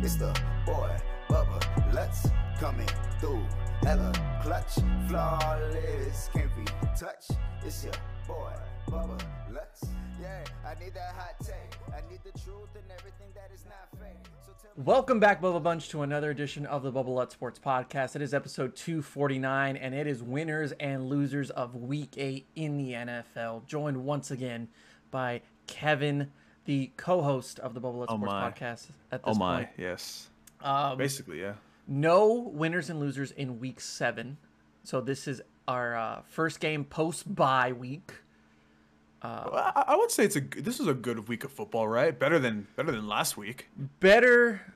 It's the boy, Bubba, let's coming through. Hella clutch, flawless, can't be touched. It's your boy, Bubba, let's. Yeah, I need that hot take. I need the truth and everything that is not fake. So. Welcome back, Bubba Bunch, to another edition of the Bubba Lutz Sports Podcast. It is episode 249, and it is winners and losers of Week 8 in the NFL. Joined once again by Kevin, the co-host of the Bubba Lutz Oh Sports my. Podcast. At this Oh this my, point, yes. um, Basically, yeah. no winners and losers in Week 7. So this is our uh, first game post bye week. Well, I, I would say it's a this is a good week of football, right? Better than better than last week. better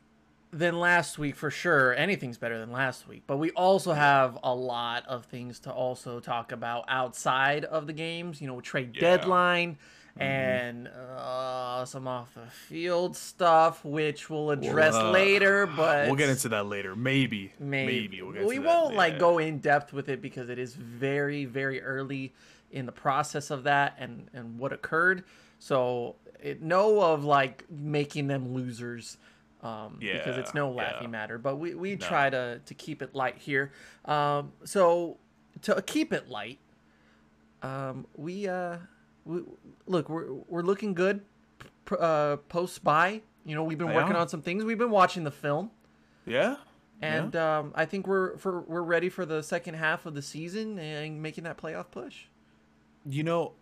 than last week for sure. Anything's better than last week, but we also have a lot of things to also talk about outside of the games. You know, trade Yeah. deadline and uh, some off the field stuff, which we'll address uh, later. But We'll get into that later. Maybe. maybe, Maybe, we'll get we that, won't like yeah. go in depth with it because it is very very early in the process of that and and what occurred so it, no of like making them losers um because it's no laughing yeah. matter but we we try to to keep it light here um so to keep it light um we uh we, look we're we're looking good uh post by you know we've been working Yeah. on some things we've been watching the film Yeah. and um, I think we're for we're ready for the second half of the season and making that playoff push. You know,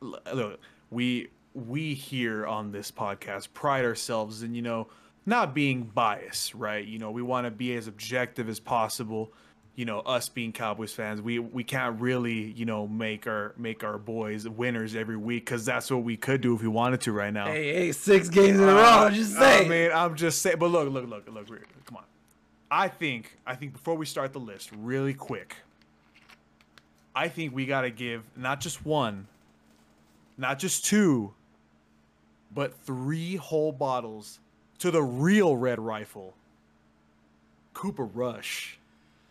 look, we we here on this podcast pride ourselves in you know not being biased, right? You know, we want to be as objective as possible. You know, us being Cowboys fans, we we can't really you know make our make our boys winners every week because that's what we could do if we wanted to right now. Hey, hey, six games in a Uh, row. Just saying. I mean, I'm just saying. But look, look, look, look. Come on. I think. I think before we start the list, really quick. I think we gotta give not just one, not just two, but three whole bottles to the real Red Rifle. Cooper Rush.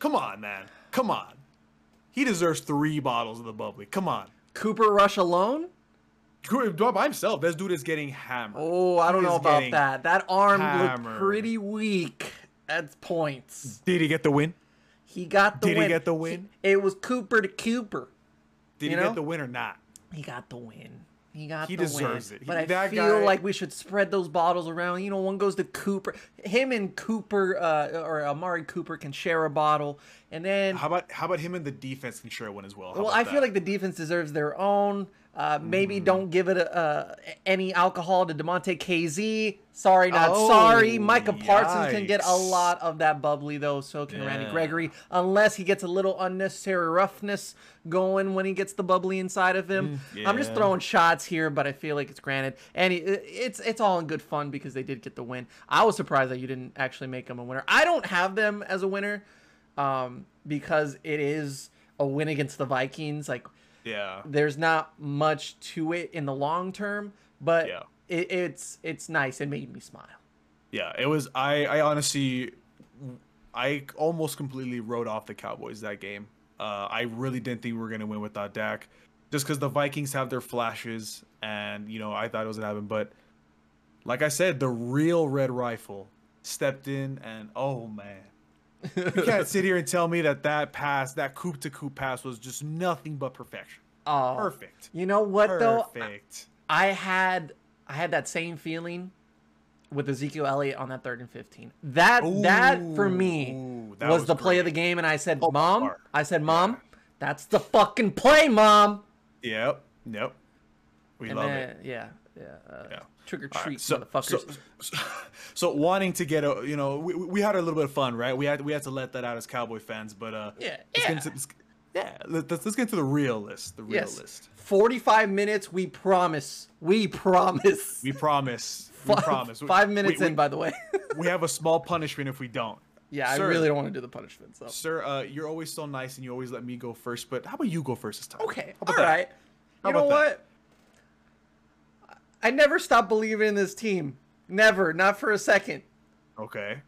Come on, man. Come on. He deserves three bottles of the bubbly. Come on. Cooper Rush alone? By himself. This dude is getting hammered. Oh, I don't know about that. That arm hammered. looked pretty weak at points. Did he get the win? He got the win. Did he get the win? it was Cooper to Cooper. Did You he know? get the win or not? He got the win. He got He the deserves win. it. But He- I that feel guy- like we should spread those bottles around. You know, one goes to Cooper. Him and Cooper, uh, or Amari Cooper, can share a bottle, and then How about how about him and the defense can share one as well? How Well, I feel that? like the defense deserves their own. Uh, maybe Mm. don't give it uh, any alcohol to Damontae Kazee. Sorry, not Oh, sorry. Micah Parsons can get a lot of that bubbly though. So can Randy Gregory, unless he gets a little unnecessary roughness going when he gets the bubbly inside of him. I'm just throwing shots here, but I feel like it's granted. And it's it's all in good fun because they did get the win. I was surprised that you didn't actually make them a winner. I don't have them as a winner um, because it is a win against the Vikings. Like yeah. there's not much to it in the long term, but Yeah. it, it's it's nice. It made me smile. Yeah, it was. I I honestly, I almost completely wrote off the Cowboys that game. Uh, I really didn't think we were gonna win without Dak, just because the Vikings have their flashes, and you know I thought it was gonna happen. But like I said, the real Red Rifle stepped in, and oh man, you can't sit here and tell me that that pass, that coup to coup pass, was just nothing but perfection. Oh, Perfect. You know what though? Perfect. I had I had that same feeling with Ezekiel Elliott on that third and fifteen. That that for me Ooh, that was, was the play of the game, and I said, Oh, "Mom," far. I said, "Mom, that's the fucking play, Mom." Yep. Yep. We And love then, it. yeah, yeah, uh, Yeah. trick or All right, treat, so, motherfuckers. So, so, wanting to get a, you know, we, we had a little bit of fun, right? We had we had to let that out as Cowboy fans, but uh, Yeah, let's yeah. Get into, let's, yeah, let- let's, let's get into the real list. The real yes, list. forty-five minutes. We promise. We promise. We promise. We Five- promise. Five minutes we, in, by the way. we have a small punishment if we don't. yeah, Sir. I really don't want to do the punishment. So Sir, uh, you're always so nice and you always let me go first, but how about you go first this time? okay, How all that? right. How You know what? that? I never stopped believing in this team. Never, not for a second. Okay.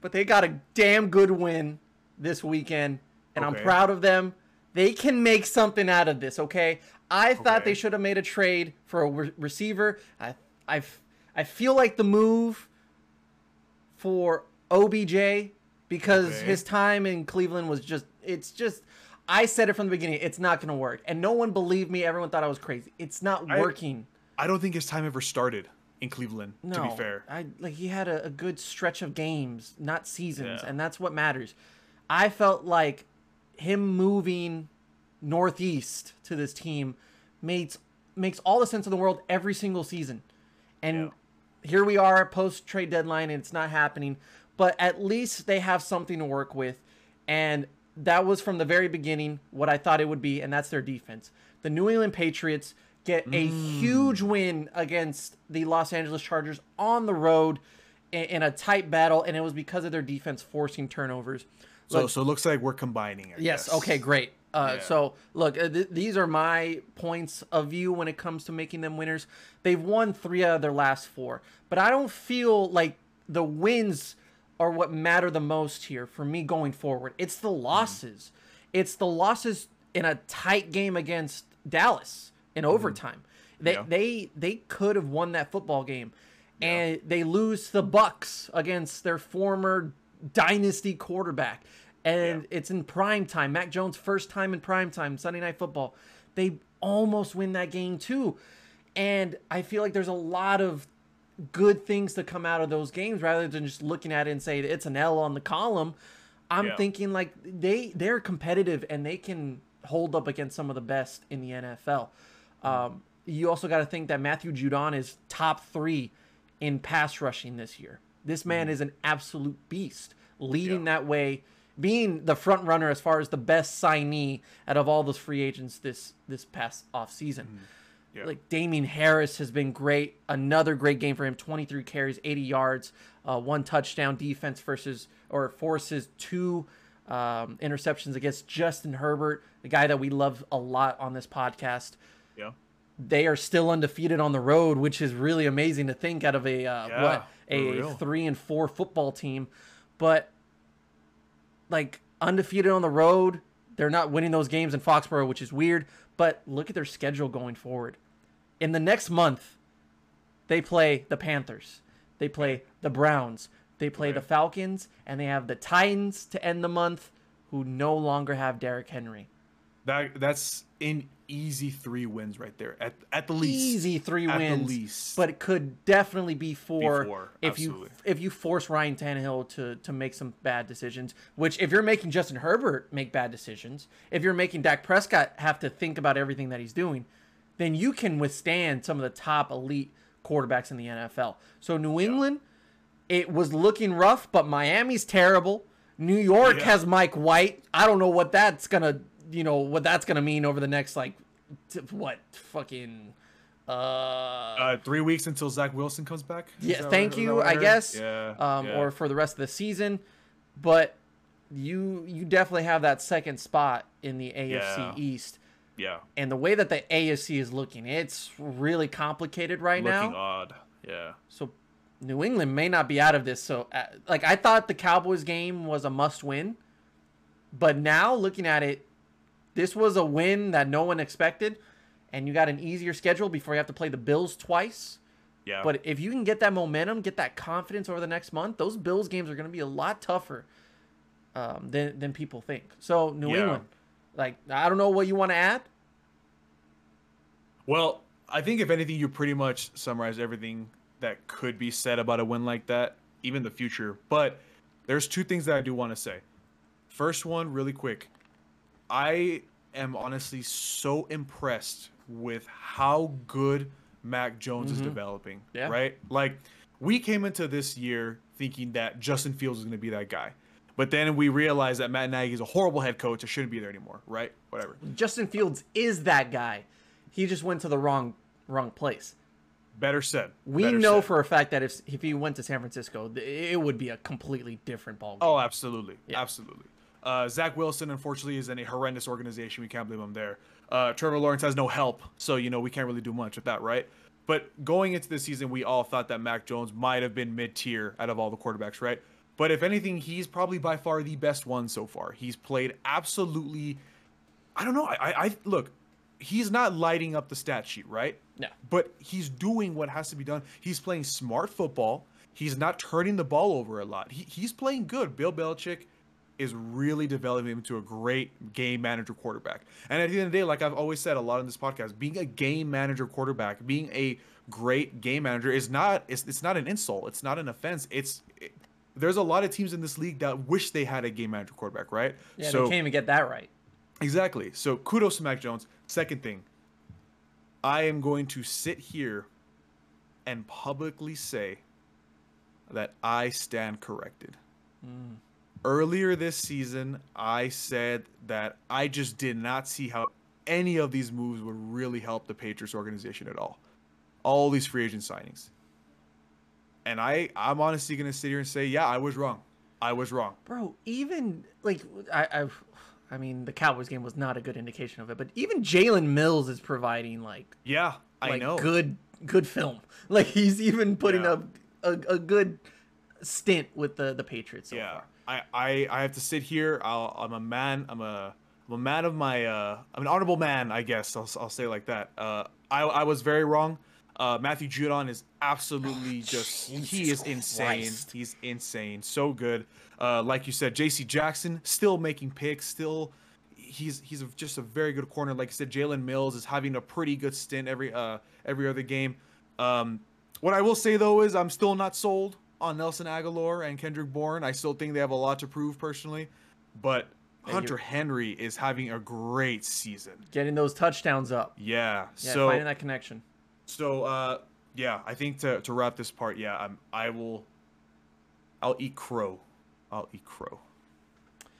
But they got a damn good win this weekend, and I'm proud of them. They can make something out of this, okay? I thought Okay. they should have made a trade for a re- receiver. I feel like the move for OBJ because Okay. his time in Cleveland was just it's just I said it from the beginning, it's not going to work. And no one believed me. Everyone thought I was crazy. It's not I- working. I don't think his time ever started in Cleveland. No, To be fair, I like he had a, a good stretch of games, not seasons, Yeah. and that's what matters. I felt like him moving northeast to this team makes makes all the sense in the world every single season. And here we are post trade deadline and it's not happening, but at least they have something to work with and that was from the very beginning what I thought it would be and that's their defense. The New England Patriots get a huge win against the Los Angeles Chargers on the road in, in a tight battle and it was because of their defense forcing turnovers. so Look- so it looks like we're combining. I Yes. guess. Okay. Great. Uh, Yeah. So look, uh, th- these are my points of view when it comes to making them winners. They've won three out of their last four, but I don't feel like the wins are what matter the most here for me going forward. It's the losses. It's the losses in a tight game against Dallas in mm-hmm. overtime. They Yeah. they they could have won that football game, and they lose the Bucks against their former dynasty quarterback, and it's in prime time. Mac Jones' first time in prime time, Sunday Night Football. They almost win that game too, and I feel like there's a lot of good things to come out of those games rather than just looking at it and say it's an L on the column. I'm Yeah. thinking like they they're competitive and they can hold up against some of the best in the NFL. Um, you also got to think that Matthew Judon is top three in pass rushing this year. This man is an absolute beast, leading Yeah. that way, being the front runner as far as the best signee out of all those free agents this this past off season. Yeah. Like Damien Harris has been great. Another great game for him. 23 carries, 80 yards, uh, one touchdown. Defense versus or forces two um, interceptions against Justin Herbert, the guy that we love a lot on this podcast. Yeah. They are still undefeated on the road, which is really amazing to think out of a uh, Yeah, what a real. three and four football team, but like undefeated on the road. They're not winning those games in Foxborough, which is weird. But look at their schedule going forward. In the next month, they play the Panthers, they play the Browns, they play the Falcons, and they have the Titans to end the month, who no longer have Derrick Henry. That that's an easy three wins right there at at the least. Easy three At the least. but it could definitely be four, four, if absolutely. you if you force Ryan Tannehill to to make some bad decisions. Which if you're making Justin Herbert make bad decisions, if you're making Dak Prescott have to think about everything that he's doing, then you can withstand some of the top elite quarterbacks in the NFL. So New England, it was looking rough, but Miami's terrible. New York Yeah. has Mike White. I don't know what that's gonna, you know, what that's gonna mean over the next like, t- what fucking, uh, uh, three weeks until Zach Wilson comes back. Is yeah. Thank what- you, I guess. Yeah. Um, yeah. or for the rest of the season, but you you definitely have that second spot in the AFC Yeah. East. yeah, And the way that the AFC is looking, it's really complicated right looking now. odd. Yeah. So New England may not be out of this. So, uh, like, I thought the Cowboys game was a must win, but now looking at it, this was a win that no one expected, and you got an easier schedule before you have to play the Bills twice. Yeah. But if you can get that momentum, get that confidence over the next month, those Bills games are going to be a lot tougher um, than than people think. So New Yeah. England, like, I don't know what you want to add. Well, I think if anything, you pretty much summarized everything that could be said about a win like that, even the future. But there's two things that I do want to say. First one, really quick. I am honestly so impressed with how good Mac Jones is mm-hmm. developing. Yeah. Right? Like, we came into this year thinking that Justin Fields is going to be that guy. But then we realized that Matt Nagy is a horrible head coach. and shouldn't be there anymore. Right? Whatever. Justin Fields is that guy. He just went to the wrong wrong place. Better said. We Better know said. for a fact that if if he went to San Francisco, it would be a completely different ball. Oh, absolutely, Yeah. absolutely. Uh, Zach Wilson, unfortunately, is in a horrendous organization. We can't blame him there. Uh, Trevor Lawrence has no help, so you know we can't really do much with that, right? But going into the season, we all thought that Mac Jones might have been mid-tier out of all the quarterbacks, right? But if anything, he's probably by far the best one so far. He's played absolutely. I don't know. I, I, I look. He's not lighting up the stat sheet, right? No. But he's doing what has to be done. He's playing smart football. He's not turning the ball over a lot. He, he's playing good. Bill Belichick is really developing him into a great game manager quarterback. And at the end of the day, like I've always said a lot in this podcast, being a game manager quarterback, being a great game manager is not it's, it's not an insult. It's not an offense. It's it, there's a lot of teams in this league that wish they had a game manager quarterback, right? Yeah, so they can't even get that right. exactly. So kudos to Mac Jones. Second thing, I am going to sit here and publicly say that I stand corrected. Hmm. Earlier this season, I said that I just did not see how any of these moves would really help the Patriots organization at all. All these free agent signings. And I, I'm honestly going to sit here and say, yeah, I was wrong. I was wrong. Bro, even like I, I, I mean, the Cowboys game was not a good indication of it, but even Jalen Mills is providing like Yeah, I like know. good good film. Like he's even putting Yeah. up a, a good stint with the the Patriots. So yeah far. I, I i have to sit here. I'll, i'm a man i'm a i'm a man of my uh i'm an honorable man i guess i'll, I'll say like that. Uh i i was very wrong. Uh matthew judon is absolutely just he Jesus is insane. Christ. he's insane. So good. Uh like you said jc jackson still making picks still he's he's a, just a very good corner. Like you said jalen mills is having a pretty good stint every uh every other game. Um what I will say though is I'm still not sold on Nelson Agholor and Kendrick Bourne. I still think they have a lot to prove personally, but Yeah, Hunter you're- Henry is having a great season. Getting those touchdowns up. Yeah. Yeah, so finding that connection. so uh yeah, I think to to wrap this part, yeah, I'm I will I'll eat crow. I'll eat crow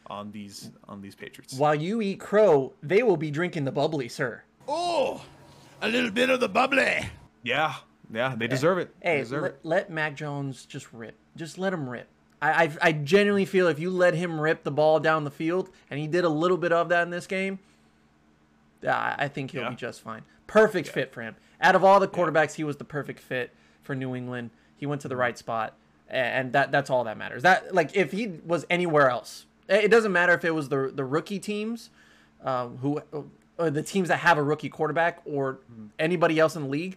on these on these Patriots. While you eat crow, they will be drinking the bubbly, sir. Oh, a little bit of the bubbly. Yeah. Yeah, they eh, deserve it. Hey, eh, deserve let, it. let Mac Jones just rip. Just let him rip. I, I I genuinely feel if you let him rip the ball down the field, and he did a little bit of that in this game, I, I think he'll Yeah. be just fine. Perfect fit for him. Out of all the quarterbacks, he was the perfect fit for New England. He went to the mm-hmm. right spot, and that that's all that matters. That like if he was anywhere else, it it doesn't matter if it was the the rookie teams, um, who or the teams that have a rookie quarterback or mm-hmm. anybody else in the league.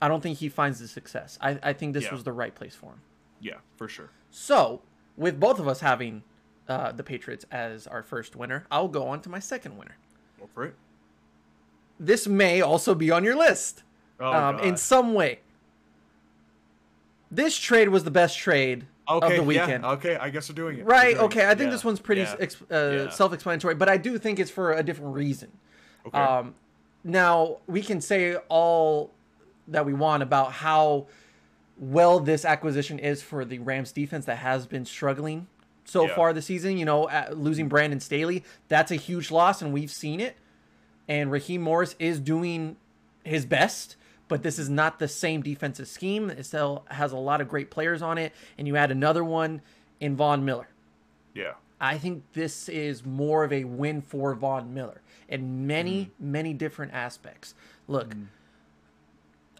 I don't think he finds the success. I, I think this Yeah. was the right place for him. Yeah, for sure. So, with both of us having uh, the Patriots as our first winner, I'll go on to my second winner. Go for it. This may also be on your list Oh, um, in some way. This trade was the best trade okay, of the yeah, weekend. okay, I guess we're doing it. Right. doing Okay. it. I think Yeah, this one's pretty yeah, uh, yeah. self-explanatory, but I do think it's for a different reason. Okay. Um, now we can say all that we want about how well this acquisition is for the Rams defense that has been struggling so Yeah. far this season. You know, losing Brandon Staley, that's a huge loss, and we've seen it. And Raheem Morris is doing his best, but this is not the same defensive scheme. It still has a lot of great players on it, and you add another one in Von Miller. yeah. I think this is more of a win for Von Miller in many, mm. many different aspects. Look, mm.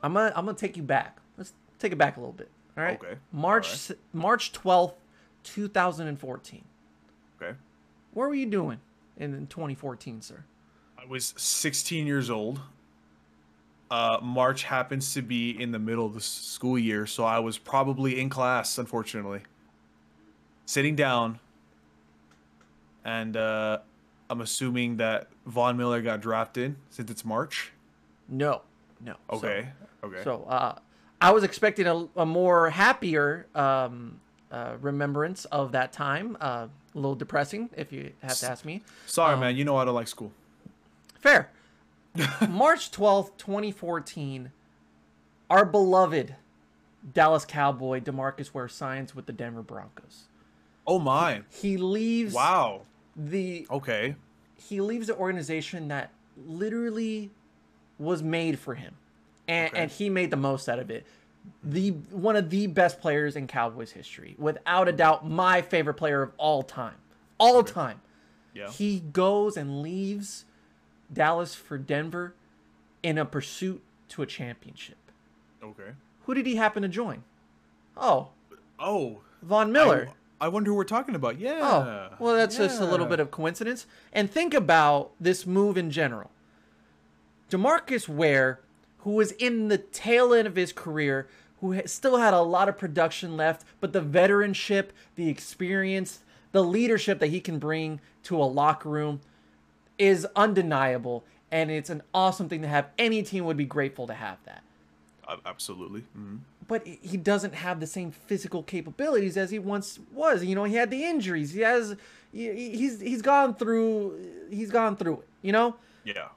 I'm gonna I'm gonna take you back. Let's take it back a little bit. All right. Okay. March s March twelfth, two thousand and fourteen. Okay. What were you doing in, in 2014, sir? I was 16 years old. Uh, March happens to be in the middle of the school year, so I was probably in class, unfortunately. Sitting down, and uh, I'm assuming that Von Miller got drafted since it's March. No, no. So- Okay. okay. So, uh, I was expecting a, a more happier um, uh, remembrance of that time. Uh, a little depressing, if you have to ask me. Sorry, um, man. You know I don't like school. Fair. March 12th, 2014, our beloved Dallas Cowboy DeMarcus Ware signs with the Denver Broncos. Oh my! He leaves Wow. the Okay. he leaves the organization that literally was made for him. And Okay. and he made the most out of it. The one of the best players in Cowboys history. Without a doubt, my favorite player of all time. All time. Yeah. He goes and leaves Dallas for Denver in a pursuit to a championship. Okay. Who did he happen to join? Oh, Oh. Von Miller. I, I wonder who we're talking about. Oh. Yeah. Oh, well, that's just a little bit of coincidence. And think about this move in general. Demarcus Ware, who was in the tail end of his career, who still had a lot of production left, but the veteranship, the experience, the leadership that he can bring to a locker room is undeniable. And it's an awesome thing to have. Any team would be grateful to have that. Absolutely. Mhm. But he doesn't have the same physical capabilities as he once was. You know, he had the injuries. He has, he- he's he's gone through, he's gone through it. You know, Yeah.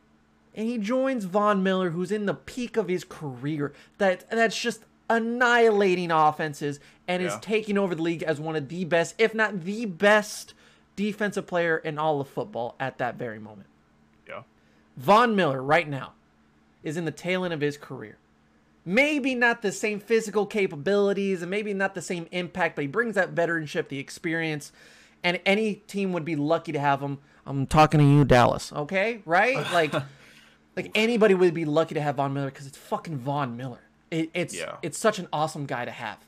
And he joins Von Miller, who's in the peak of his career. That that's just annihilating offenses and is taking over the league as one of the best, if not the best, defensive player in all of football at that very moment. Yeah. Von Miller right now is in the tail end of his career. Maybe not the same physical capabilities and maybe not the same impact, but he brings that veteranship, the experience, and any team would be lucky to have him. I'm talking to you, Dallas. Okay, right? Like, like anybody would be lucky to have Von Miller because it's fucking Von Miller. It, it's Yeah. it's such an awesome guy to have.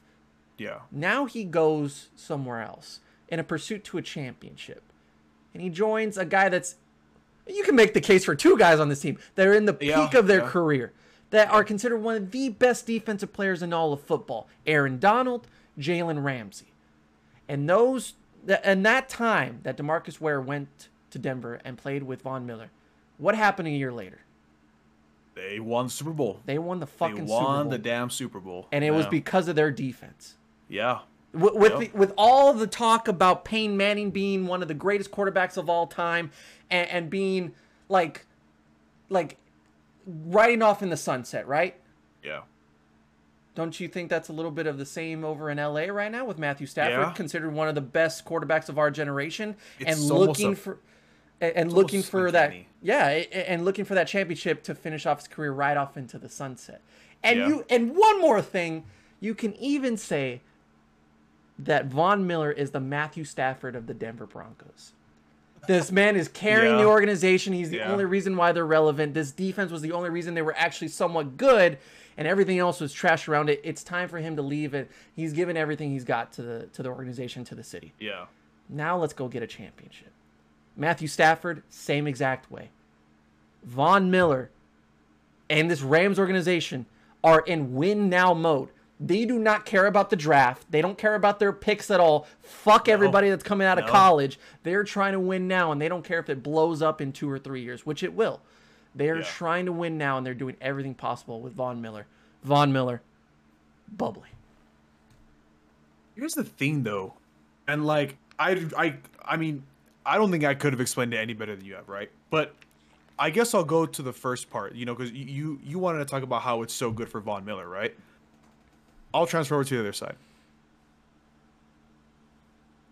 Yeah. Now he goes somewhere else in a pursuit to a championship. And he joins a guy that's you can make the case for two guys on this team that are in the peak of their yeah. career that are considered one of the best defensive players in all of football. Aaron Donald, Jalen Ramsey. And those th- and that time that DeMarcus Ware went to Denver and played with Von Miller, what happened a year later? They won the Super Bowl. They won the fucking Super Bowl. They won the damn Super Bowl. and it was because of their defense. Yeah. with with, Yep. the, with all the talk about Peyton Manning being one of the greatest quarterbacks of all time and, and being like like riding off in the sunset, right? Yeah. Don't you think that's a little bit of the same over in LA right now with Matthew Stafford, Yeah. considered one of the best quarterbacks of our generation, It's and looking a- for and, and looking for that yeah, and looking for that championship to finish off his career right off into the sunset. And Yeah. you and one more thing, you can even say that Von Miller is the Matthew Stafford of the Denver Broncos. This man is carrying the organization. He's the Yeah. only reason why they're relevant. This defense was the only reason they were actually somewhat good, and everything else was trash around it. It's time for him to leave it. He's given everything he's got to the to the organization, to the city. Yeah. Now let's go get a championship. Matthew Stafford, same exact way. Von Miller and this Rams organization are in win now mode. They do not care about the draft. They don't care about their picks at all. Fuck everybody that's coming out of No. college. They're trying to win now, and they don't care if it blows up in two or three years, which it will. They're Yeah. trying to win now, and they're doing everything possible with Von Miller. Von Miller, bubbly. Here's the thing, though, and like I, I, I mean, I don't think I could have explained it any better than you have, right? But I guess I'll go to the first part, you know, because you you wanted to talk about how it's so good for Von Miller, right? I'll transfer over to the other side.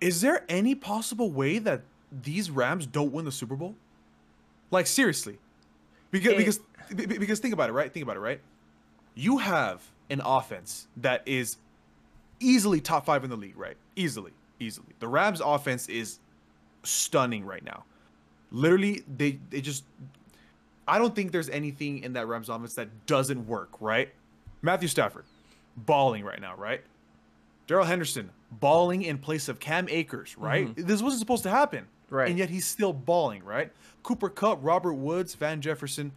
Is there any possible way that these Rams don't win the Super Bowl? Like seriously, because Eh. because be- be- because think about it, right? Think about it, right? You have an offense that is easily top five in the league, right? Easily, easily. The Rams' offense is stunning right now. Literally, they they just. I don't think there's anything in that Rams offense that doesn't work, right? Matthew Stafford, balling right now, right? Darrell Henderson, balling in place of Cam Akers, right? This wasn't supposed to happen, Right. And yet he's still balling, right? Cooper Kupp, Robert Woods, Van Jefferson,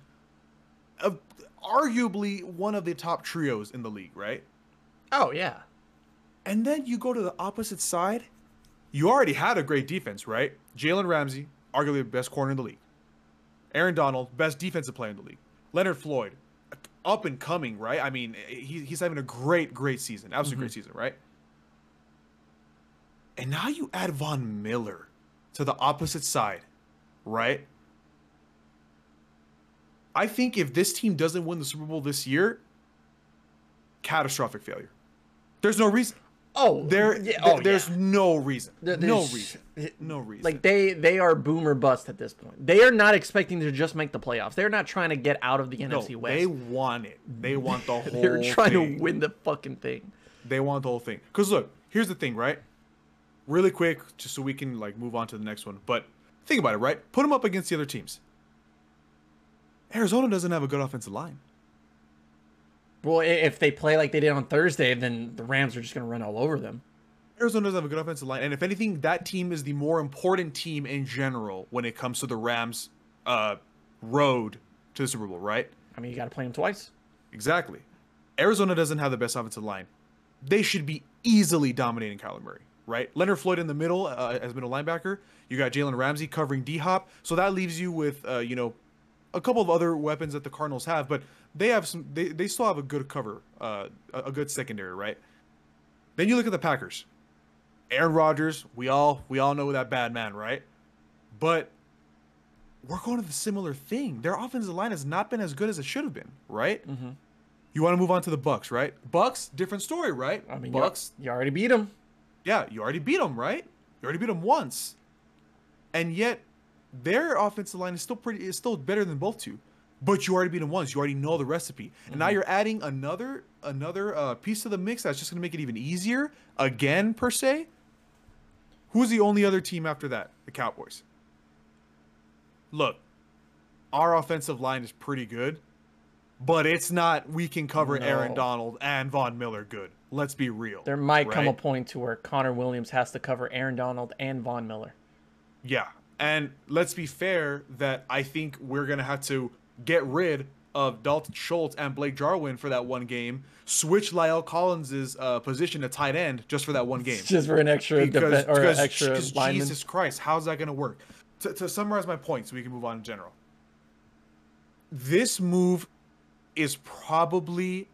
uh, arguably one of the top trios in the league, right? Oh yeah. And then you go to the opposite side. You already had a great defense, right? Jalen Ramsey, arguably the best corner in the league. Aaron Donald, best defensive player in the league. Leonard Floyd, up and coming, right? I mean, he, he's having a great, great season. Absolutely great mm-hmm. season, right? And now you add Von Miller to the opposite side, right? I think if this team doesn't win the Super Bowl this year, catastrophic failure. There's no reason. Oh, There, yeah, oh, there's yeah. no reason. There- no reason. No reason. Like they they are boomer bust at this point. They are not expecting to just make the playoffs. They're not trying to get out of the no, NFC West. they want it. They want the whole. They're trying thing. to win the fucking thing. They want the whole thing. Cause look, here's the thing, right? Really quick, just so we can like move on to the next one. But think about it, right? Put them up against the other teams. Arizona doesn't have a good offensive line. Well, if they play like they did on Thursday, then the Rams are just going to run all over them. Arizona doesn't have a good offensive line, and if anything, that team is the more important team in general when it comes to the Rams' uh, road to the Super Bowl, right? I mean, you got to play them twice. Exactly. Arizona doesn't have the best offensive line. They should be easily dominating Kyler Murray, right? Leonard Floyd in the middle uh, as middle linebacker. You got Jalen Ramsey covering D Hop, so that leaves you with uh, you know a couple of other weapons that the Cardinals have, but they have some. They, they still have a good cover, uh, a, a good secondary, right? Then you look at the Packers. Aaron Rodgers, we all we all know that bad man, right? But we're going to the similar thing. Their offensive line has not been as good as it should have been, right? Mm-hmm. You want to move on to the Bucks, right? Bucks, different story, right? I mean, Bucks, you, you already beat them. yeah, you already beat them, right? You already beat them once, and yet their offensive line is still pretty, is still better than both two. But you already beat them once. You already know the recipe, and now you're adding another another uh, piece of the mix that's just going to make it even easier again, per se. Who's the only other team after that? The Cowboys. Look, our offensive line is pretty good, but it's not. We can cover Aaron Donald and Von Miller good. Let's be real. There might come a point to where Connor Williams has to cover Aaron Donald and Von Miller. Yeah. And let's be fair that I think we're going to have to get rid of Dalton Schultz and Blake Jarwin for that one game, switch La'el Collins' uh, position to tight end just for that one game. Just for an extra Because, or because- extra lineman. Jesus Christ, how's that going to work? To, to summarize my point so we can move on in general. This move is probably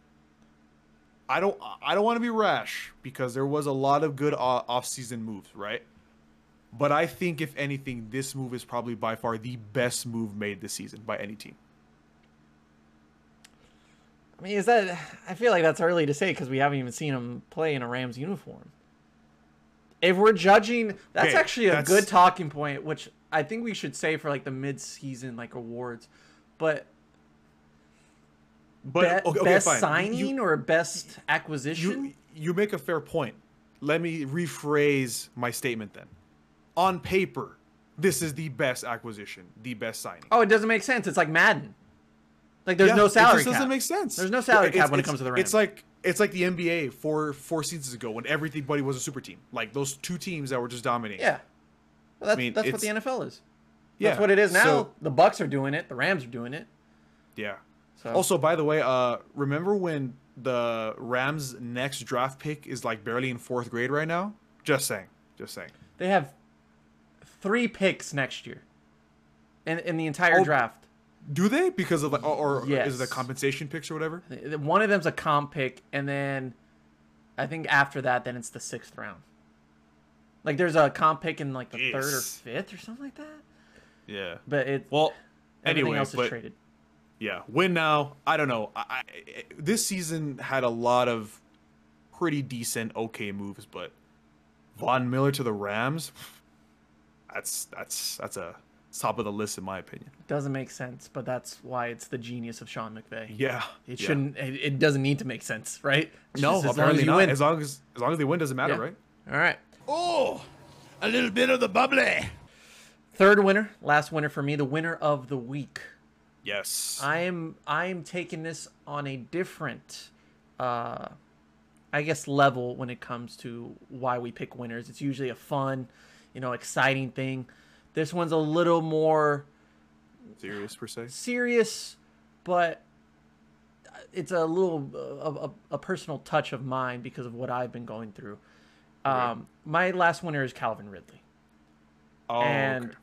I don't I don't want to be rash because there was a lot of good off-season moves, right? But I think if anything, this move is probably by far the best move made this season by any team. I mean, is that? I feel like that's early to say because we haven't even seen him play in a Rams uniform. If we're judging, that's Okay, actually a that's- good talking point, which I think we should say for like the mid-season like awards. But, But be- okay, best fine. signing You- or best acquisition? you you make a fair point. Let me rephrase my statement then. On paper, this is the best acquisition, the best signing. oh, it doesn't make sense. It's like Madden. Like there's Yeah, no salary It cap. doesn't make sense. There's no salary It's- cap when it comes to the Rams. It's like it's like the NBA four four seasons ago when everybody was a super team. Like those two teams that were just dominating. yeah. Well, that's mean, that's what the NFL is. yeah. That's what it is now. So- the Bucks are doing it. The Rams are doing it. yeah. So Also, by the way, uh, remember when the Rams' next draft pick is like barely in fourth grade right now? Just saying. Just saying. They have three picks next year, in in the entire Oh, draft. Do they? Because of like, or, or is it a compensation picks or whatever? One of them's a comp pick, and then I think after that, then it's the sixth round. Like there's a comp pick in like the third or fifth or something like that. Yeah. But it Well, everything anyway, else is but traded. yeah, win now. I don't know. I, I, this season had a lot of pretty decent, okay moves, but Von Miller to the Rams, that's that's that's a top of the list in my opinion. Doesn't make sense, but that's why it's the genius of Sean McVay. Yeah, It yeah. shouldn't. It, it doesn't need to make sense, right? It's No, just as long as apparently you not. win. As long as as long as they win, doesn't matter, Yeah. right? All right. Oh, a little bit of the bubbly. Third winner, last winner for me, the winner of the week. Yes. I am I am taking this on a different uh I guess level when it comes to why we pick winners. It's usually a fun, you know, exciting thing. This one's a little more Serious per se. serious, but it's a little a, a, a personal touch of mine because of what I've been going through. Um, my last winner is Calvin Ridley. Oh, And- okay.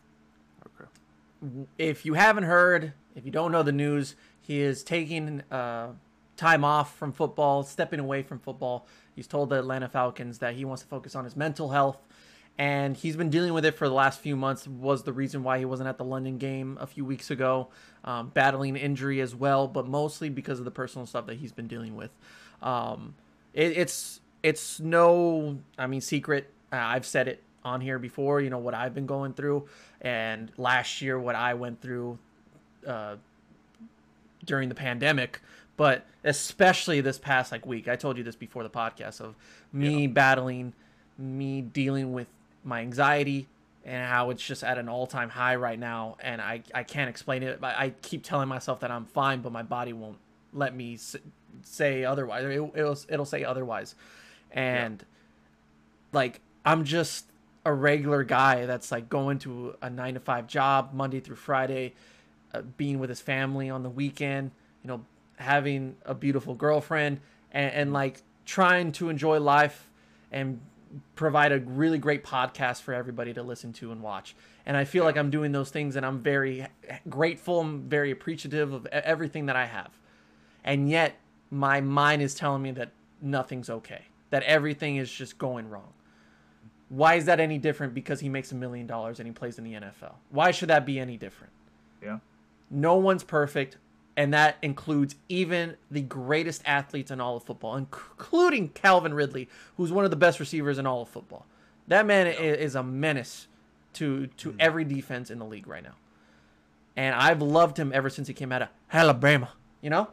Okay. if you haven't heard, if you don't know the news, he is taking uh, time off from football, stepping away from football. He's told the Atlanta Falcons that he wants to focus on his mental health, and he's been dealing with it for the last few months. Was the reason why he wasn't at the London game a few weeks ago, um, battling injury as well, but mostly because of the personal stuff that he's been dealing with. Um, it, it's it's no, I mean, secret. Uh, I've said it on here before. You know what I've been going through, and last year what I went through uh, during the pandemic, but especially this past like week. I told you this before the podcast of me battling, me dealing with my anxiety and how it's just at an all-time high right now and I, I can't explain it. But i keep telling myself that i'm fine but my body won't let me say otherwise. It, it'll, it'll say otherwise. And like i'm just a regular guy that's like going to a nine to five job monday through friday uh, being with his family on the weekend you know having a beautiful girlfriend and, and like trying to enjoy life and provide a really great podcast for everybody to listen to and watch. And I feel like I'm doing those things and I'm very grateful. I'm very appreciative of everything that I have. And yet my mind is telling me that nothing's okay, that everything is just going wrong. Why is that any different because he makes a million dollars and he plays in the NFL? Why should that be any different? Yeah. No one's perfect, and that includes even the greatest athletes in all of football, including Calvin Ridley, who's one of the best receivers in all of football. That man is a menace to to mm. every defense in the league right now. And I've loved him ever since he came out of Alabama, you know?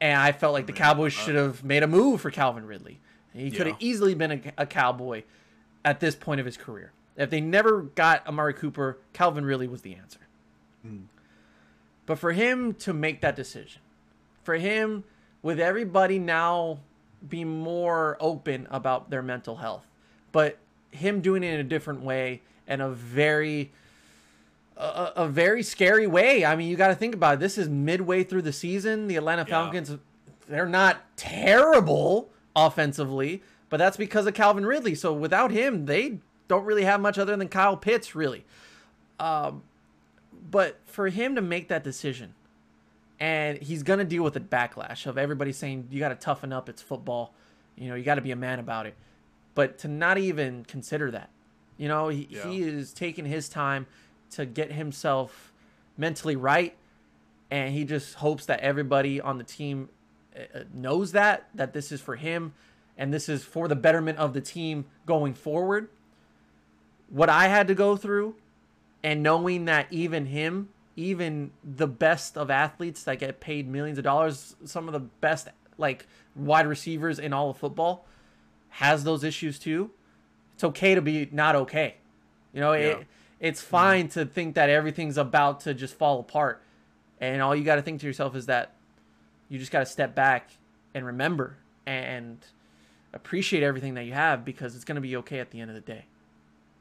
And I felt like the Cowboys uh, should have made a move for Calvin Ridley. He could have Yeah. easily been a, a Cowboy at this point of his career. If they never got Amari Cooper, Calvin Ridley was the answer. Mm. But for him to make that decision, for him, with everybody now being more open about their mental health, but him doing it in a different way and a very a, a very scary way. I mean, you got to think about it. This is midway through the season. The Atlanta Yeah. Falcons, they're not terrible offensively, but that's because of Calvin Ridley. So without him, they don't really have much other than Kyle Pitts, really. Um, but for him to make that decision, and he's gonna deal with the backlash of everybody saying you got to toughen up. It's football, you know. You got to be a man about it. But to not even consider that, you know, he, Yeah. he is taking his time to get himself mentally right, and he just hopes that everybody on the team uh, knows that that this is for him, and this is for the betterment of the team going forward. What I had to go through and knowing that even him, even the best of athletes that get paid millions of dollars, some of the best like wide receivers in all of football, has those issues too. It's okay to be not okay. You know, Yeah. it, it's fine to think that everything's about to just fall apart. And all you got to think to yourself is that you just got to step back and remember and appreciate everything that you have because it's going to be okay at the end of the day.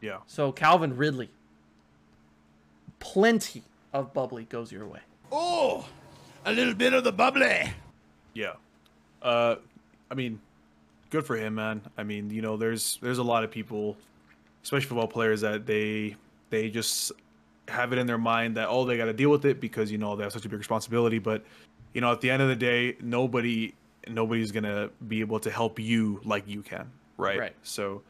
Yeah. So Calvin Ridley, plenty of bubbly goes your way. Oh, a little bit of the bubbly. Yeah. Uh, I mean, good for him, man. I mean, you know, there's there's a lot of people, especially football players, that they they just have it in their mind that oh they got to deal with it because you know they have such a big responsibility. But you know, at the end of the day, nobody nobody's gonna be able to help you like you can, right? Right. So,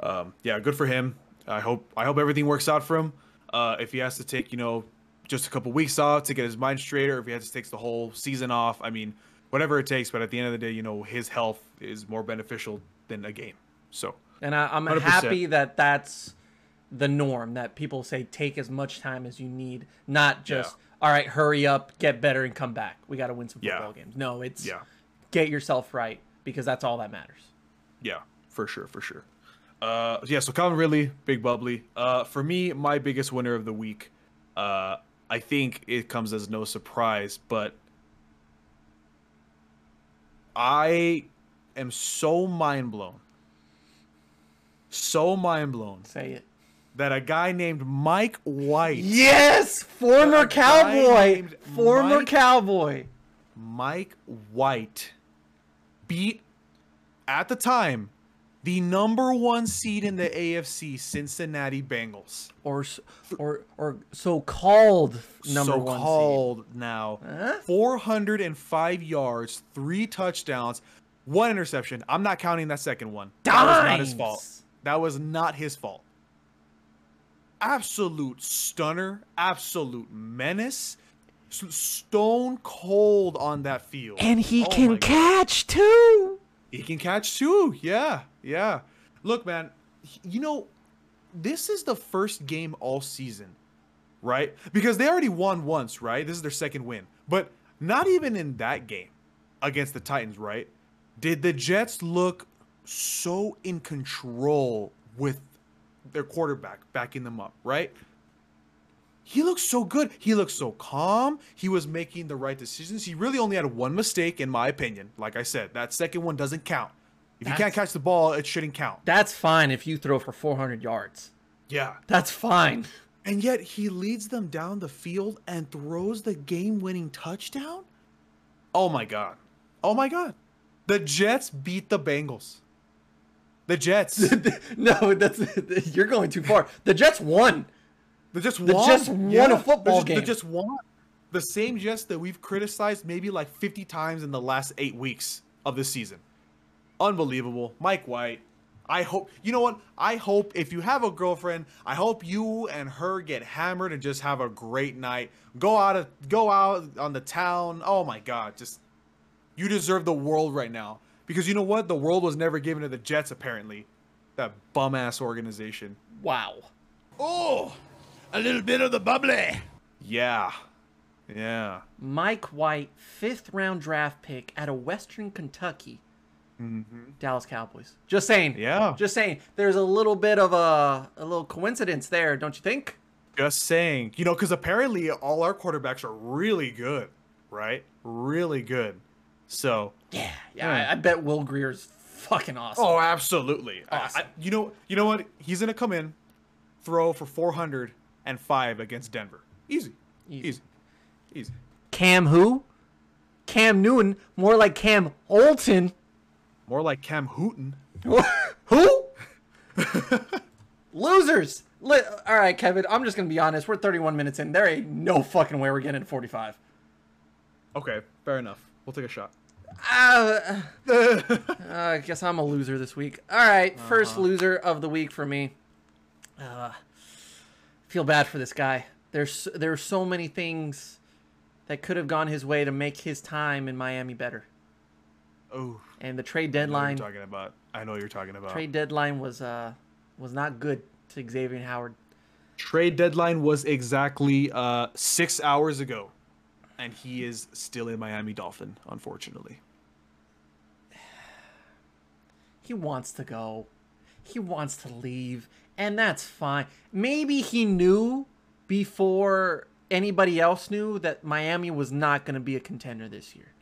um, yeah, good for him. I hope I hope everything works out for him. Uh, if he has to take you know just a couple weeks off to get his mind straight, or if he has to take the whole season off, I mean, whatever it takes. But at the end of the day, you know, his health is more beneficial than a game. So And I, I'm 100%. happy that that's the norm. That people say take as much time as you need, not just all right, hurry up, get better, and come back. We got to win some Yeah. football games. No, it's yeah, get yourself right because that's all that matters. yeah, for sure, for sure. Uh, yeah. So Calvin Ridley, big bubbly. Uh, for me, my biggest winner of the week. Uh, I think it comes as no surprise, but I am so mind blown, so mind blown Say it. that a guy named Mike White, Yes, former cowboy, former Mike- cowboy. Mike White, beat at the time the number one seed in the AFC, Cincinnati Bengals. or or or so-called number so one seed. now. Huh? 405 yards, three touchdowns, one interception. I'm not counting that second one. That was not his fault. That was not his fault. Absolute stunner, absolute menace, stone cold on that field. And he Oh can God. catch too. He can catch too. Yeah, yeah. Look, man, you know, this is the first game all season, right? Because they already won once, right? This is their second win. But not even in that game against the Titans, right? Did the Jets look so in control with their quarterback backing them up, right? He looks so good. He looks so calm. He was making the right decisions. He really only had one mistake, in my opinion. Like I said, that second one doesn't count. If you can't catch the ball, it shouldn't count. That's fine if you throw for 400 yards. Yeah. That's fine. And yet he leads them down the field and throws the game winning touchdown? Oh my god. Oh my god. The Jets beat the Bengals. The Jets. no, that's you're going too far. The Jets won. They just The won. Jets won a football just, game. They just won. The same Jets that we've criticized maybe like 50 times in the last eight weeks of this season. Unbelievable. Mike White. I hope you know what? I hope if you have a girlfriend, I hope you and her get hammered and just have a great night. Go out of go out on the town. Oh my god, just you deserve the world right now. Because you know what? The world was never given to the Jets apparently. That bum ass organization. Wow. Oh, a little bit of the bubbly. Yeah. Yeah. Mike White, fifth round draft pick out of Western Kentucky. Mm-hmm. Dallas Cowboys. Just saying. Yeah. Just saying. There's a little bit of a a little coincidence there, don't you think? Just saying, you know, because apparently all our quarterbacks are really good, right? Really good. So, Yeah. Yeah. I, I bet Will Grier's fucking awesome. oh, absolutely. Awesome. I, you know, you know what? He's gonna come in, throw for 405 against Denver. Easy, Easy. easy, easy. Cam who? Cam Newton, more like Cam Olton. More like Cam Hooten. Who? Losers. Li- All right, Kevin. I'm just gonna be honest. We're 31 minutes in. There ain't no fucking way we're getting to 45. Okay, fair enough. We'll take a shot. Uh, uh, I guess I'm a loser this week. All right, first loser of the week for me. Uh, feel bad for this guy. There's there's so many things that could have gone his way to make his time in Miami better. Oh, And the trade I know what deadline you're talking about. I know what you're talking about. trade deadline was uh was not good to Xavier Howard. Trade deadline was exactly uh, six hours ago, and he is still a Miami Dolphin, unfortunately. He wants to go. He wants to leave, and that's fine. Maybe he knew before anybody else knew that Miami was not going to be a contender this year.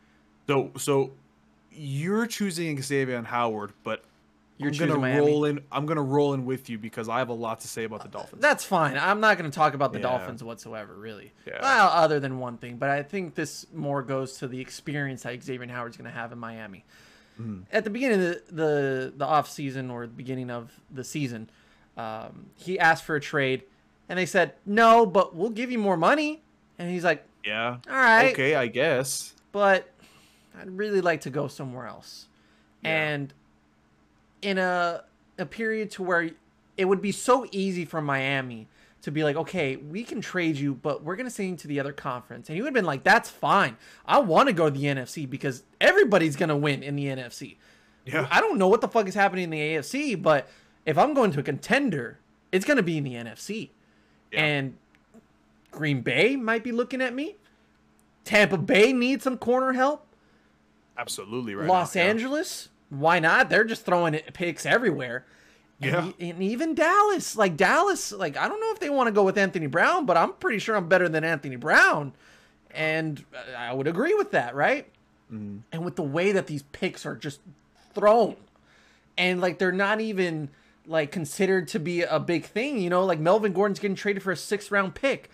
So, so you're choosing Xavier and Howard, but You're I'm gonna Miami. roll in. I'm gonna roll in with you because I have a lot to say about the Dolphins. That's fine. I'm not going to talk about the Yeah. Dolphins whatsoever, really. Yeah. Well, other than one thing, but I think this more goes to the experience that Xavier Howard's going to have in Miami. Mm-hmm. At the beginning of the, the the off season or the beginning of the season, um, he asked for a trade, and they said no, but we'll give you more money. And he's like, yeah. all right, Okay, I guess. but I'd really like to go somewhere else. And in a a period to where it would be so easy for Miami to be like, okay, we can trade you, but we're gonna send you to the other conference. And he would have been like, that's fine. I want to go to the NFC because everybody's gonna win in the NFC. Yeah. I don't know what the fuck is happening in the AFC, but if I'm going to a contender, it's gonna be in the NFC. Yeah. And Green Bay might be looking at me. Tampa Bay needs some corner help. Absolutely right. Los now, yeah. Angeles, why not? They're just throwing picks everywhere. And Yeah. e- And, even Dallas, like Dallas, like I don't know if they want to go with Anthony Brown, but I'm pretty sure I'm better than Anthony Brown, and I would agree with that, right? Mm-hmm. And with the way that these picks are just thrown, and like they're not even like considered to be a big thing, you know, like Melvin Gordon's getting traded for a sixth round pick.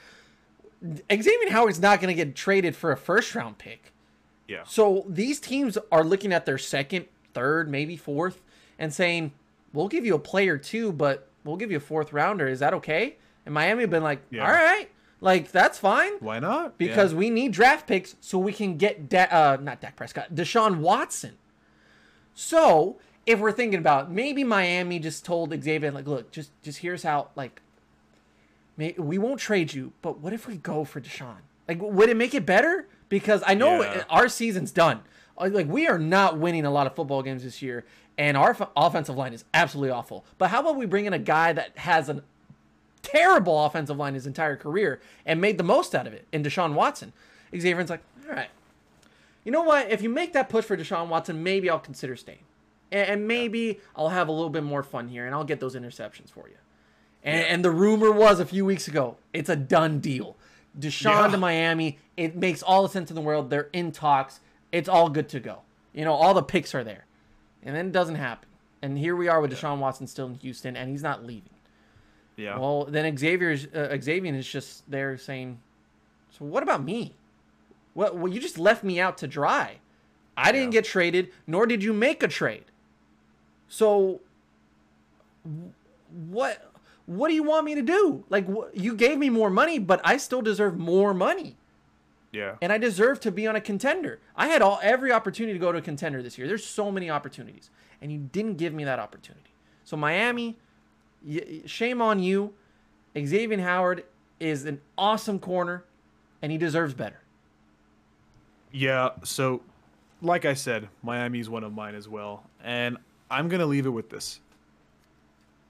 Xavier Howard's not going to get traded for a first round pick. Yeah. So these teams are looking at their second, third, maybe fourth, and saying, "We'll give you a player too, but we'll give you a fourth rounder. Is that okay?" And Miami have been like, Yeah. "All right, like that's fine." Why not? Because we need draft picks so we can get da- uh not Dak Prescott, Deshaun Watson. So if we're thinking about maybe Miami just told Xavier like, look, just just here's how like, may, we won't trade you, but what if we go for Deshaun? Like, would it make it better? Because I know Yeah. our season's done. Uh, Like we are not winning a lot of football games this year, and our f- offensive line is absolutely awful. But how about we bring in a guy that has an terrible offensive line his entire career and made the most out of it in Deshaun Watson. Xavier's like, all right, you know what? If you make that push for Deshaun Watson, maybe I'll consider staying. And, and maybe I'll have a little bit more fun here and I'll get those interceptions for you. And, and the rumor was a few weeks ago, it's a done deal. Deshaun Yeah. to Miami, it makes all the sense in the world. They're in talks. It's all good to go. You know, all the picks are there. And then it doesn't happen. And here we are with Deshaun Watson still in Houston, and he's not leaving. Yeah. Well, then Xavier's uh, Xavier is just there saying, "So what about me? Well, well, you just left me out to dry. I didn't get traded, nor did you make a trade. So, what what do you want me to do? Like, wh- you gave me more money, but I still deserve more money, Yeah. and I deserve to be on a contender. I had all every opportunity to go to a contender this year. There's so many opportunities, and you didn't give me that opportunity. So Miami, y- shame on you. Xavier Howard is an awesome corner, and he deserves better. Yeah, so like I said, Miami's one of mine as well. And I'm going to leave it with this.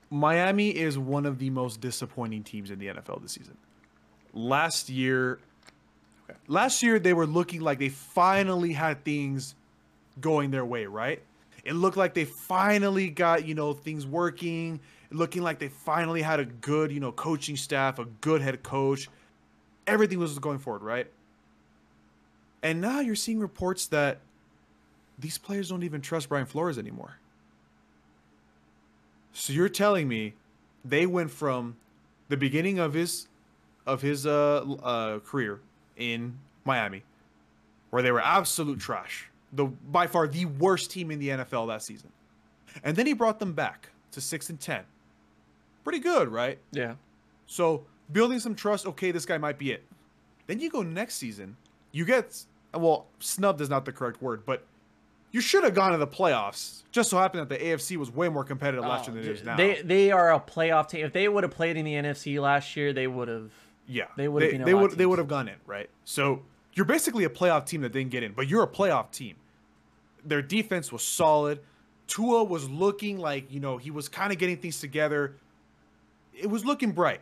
Miami is one of the most disappointing teams in the NFL this season. Last year last year they were looking like they finally had things going their way, right? It looked like they finally got, you know, things working, looking like they finally had a good, you know, coaching staff, a good head coach. Everything was going forward, right? And now you're seeing reports that these players don't even trust Brian Flores anymore. So you're telling me they went from the beginning of his of his uh, uh, career in Miami, where they were absolute trash, the by far the worst team in the NFL that season, and then he brought them back to six and ten, pretty good, right? Yeah. So building some trust, okay, this guy might be it. Then you go next season, you get well, snubbed is not the correct word, but you should have gone to the playoffs. Just so happened that the AFC was way more competitive last year than it oh, is now. Oh, They they are a playoff team. If they would have played in the NFC last year, they would have. yeah, they would've been They would. They would have gone in, right? So you're basically a playoff team that didn't get in, but you're a playoff team. Their defense was solid. Tua was looking like you know he was kind of getting things together. It was looking bright.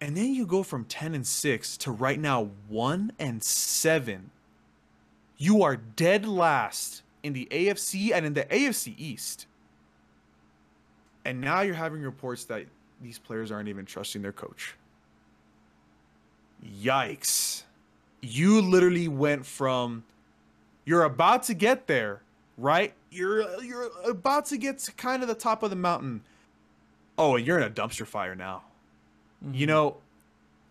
And then you go from 10 and 6 to right now 1 and 7. You are dead last in the AFC and in the AFC East. And now you're having reports that these players aren't even trusting their coach. Yikes. You literally went from you're about to get there, right? You're you're about to get to kind of the top of the mountain. Oh, and you're in a dumpster fire now. You mm-hmm. know,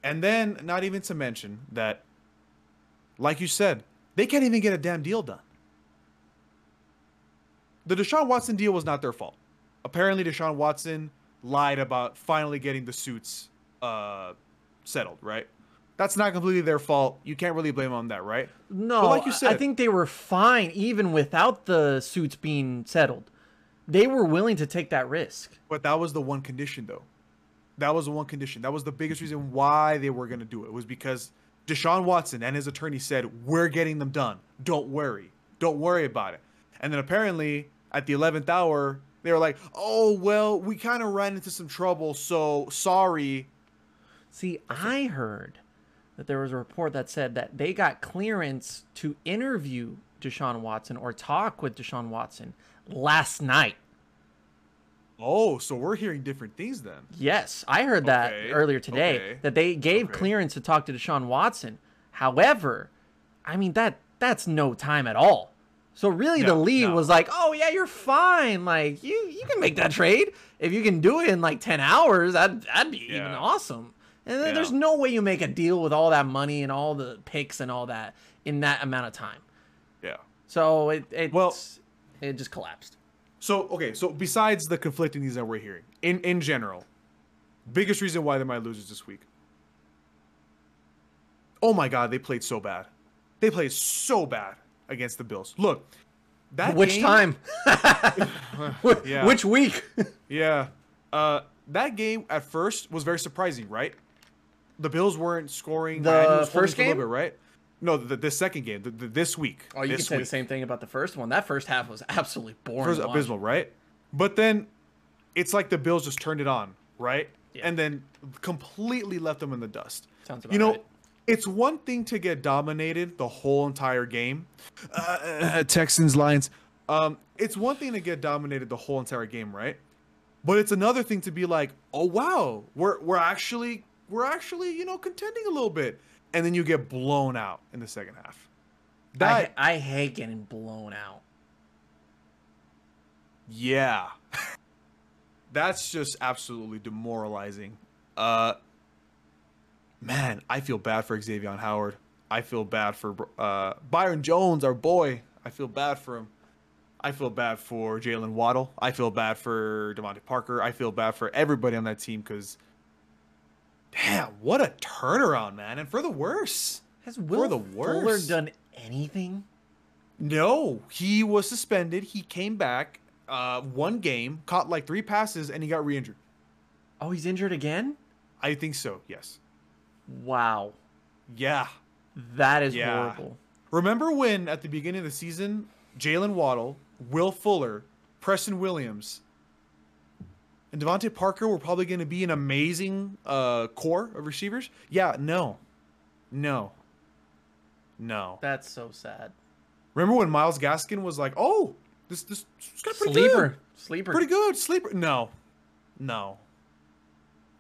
and then not even to mention that like you said, they can't even get a damn deal done. The Deshaun Watson deal was not their fault. Apparently, Deshaun Watson lied about finally getting the suits uh, settled, right? That's not completely their fault. You can't really blame them on that, right? No, But like you said, I think they were fine even without the suits being settled. They were willing to take that risk. But that was the one condition, though. That was the one condition. That was the biggest reason why they were going to do it. Was because Deshaun Watson and his attorney said, "We're getting them done. Don't worry. Don't worry about it." And then apparently, at the eleventh hour, they were like, "Oh well, we kind of ran into some trouble, so sorry." See, I heard that there was a report that said that they got clearance to interview Deshaun Watson or talk with Deshaun Watson last night. Oh, so we're hearing different things then. Yes, I heard that Okay, earlier today okay, that they gave okay. clearance to talk to Deshaun Watson. However, I mean that that's no time at all. So really, the lead no. was like, "Oh yeah, you're fine. Like you you can make that trade if you can do it in like ten hours. That that'd be even awesome." And then Yeah. there's no way you make a deal with all that money and all the picks and all that in that amount of time. Yeah. So it it Well- it just collapsed. So okay, so besides the conflicting things that we're hearing, in in general, biggest reason why they might lose is this week. Oh my God, they played so bad. They played so bad against the Bills. Look, that Which game- time? Yeah. Which week? Yeah, uh, that game at first was very surprising, right? The Bills weren't scoring. The Miami was holding first for a little game? bit, right? No, the, the second game, the, the, this week. Oh, you can this say week. the same thing about the first one. That first half was absolutely boring. First abysmal, right? But then it's like the Bills just turned it on, right? Yeah. And then completely left them in the dust. Sounds about you know, right. it's one thing to get dominated the whole entire game. Uh, Texans, Lions. Um, it's one thing to get dominated the whole entire game, right? But it's another thing to be like, oh wow, we're we're actually we're actually you know contending a little bit, and then you get blown out in the second half. That I, I hate getting blown out. Yeah. That's just absolutely demoralizing. Uh man, I feel bad for Xavier Howard. I feel bad for uh, Byron Jones, our boy. I feel bad for him. I feel bad for Jaylen Waddle. I feel bad for DeVante Parker. I feel bad for everybody on that team because, damn, what a turnaround, man, and for the worse. Has Will the Fuller worst. done anything? No, he was suspended. He came back, uh, one game, caught like three passes, and he got re-injured. Oh, he's injured again? I think so. Yes. Wow. Yeah. That is Yeah. horrible. Remember when at the beginning of the season, Jaylen Waddle, Will Fuller, Preston Williams, and DeVante Parker were probably going to be an amazing uh, core of receivers? Yeah. No. No. No. That's so sad. Remember when Myles Gaskin was like, "Oh, this this, this guy's pretty Sleeper. good." Sleeper. Pretty good. Sleeper. No. No.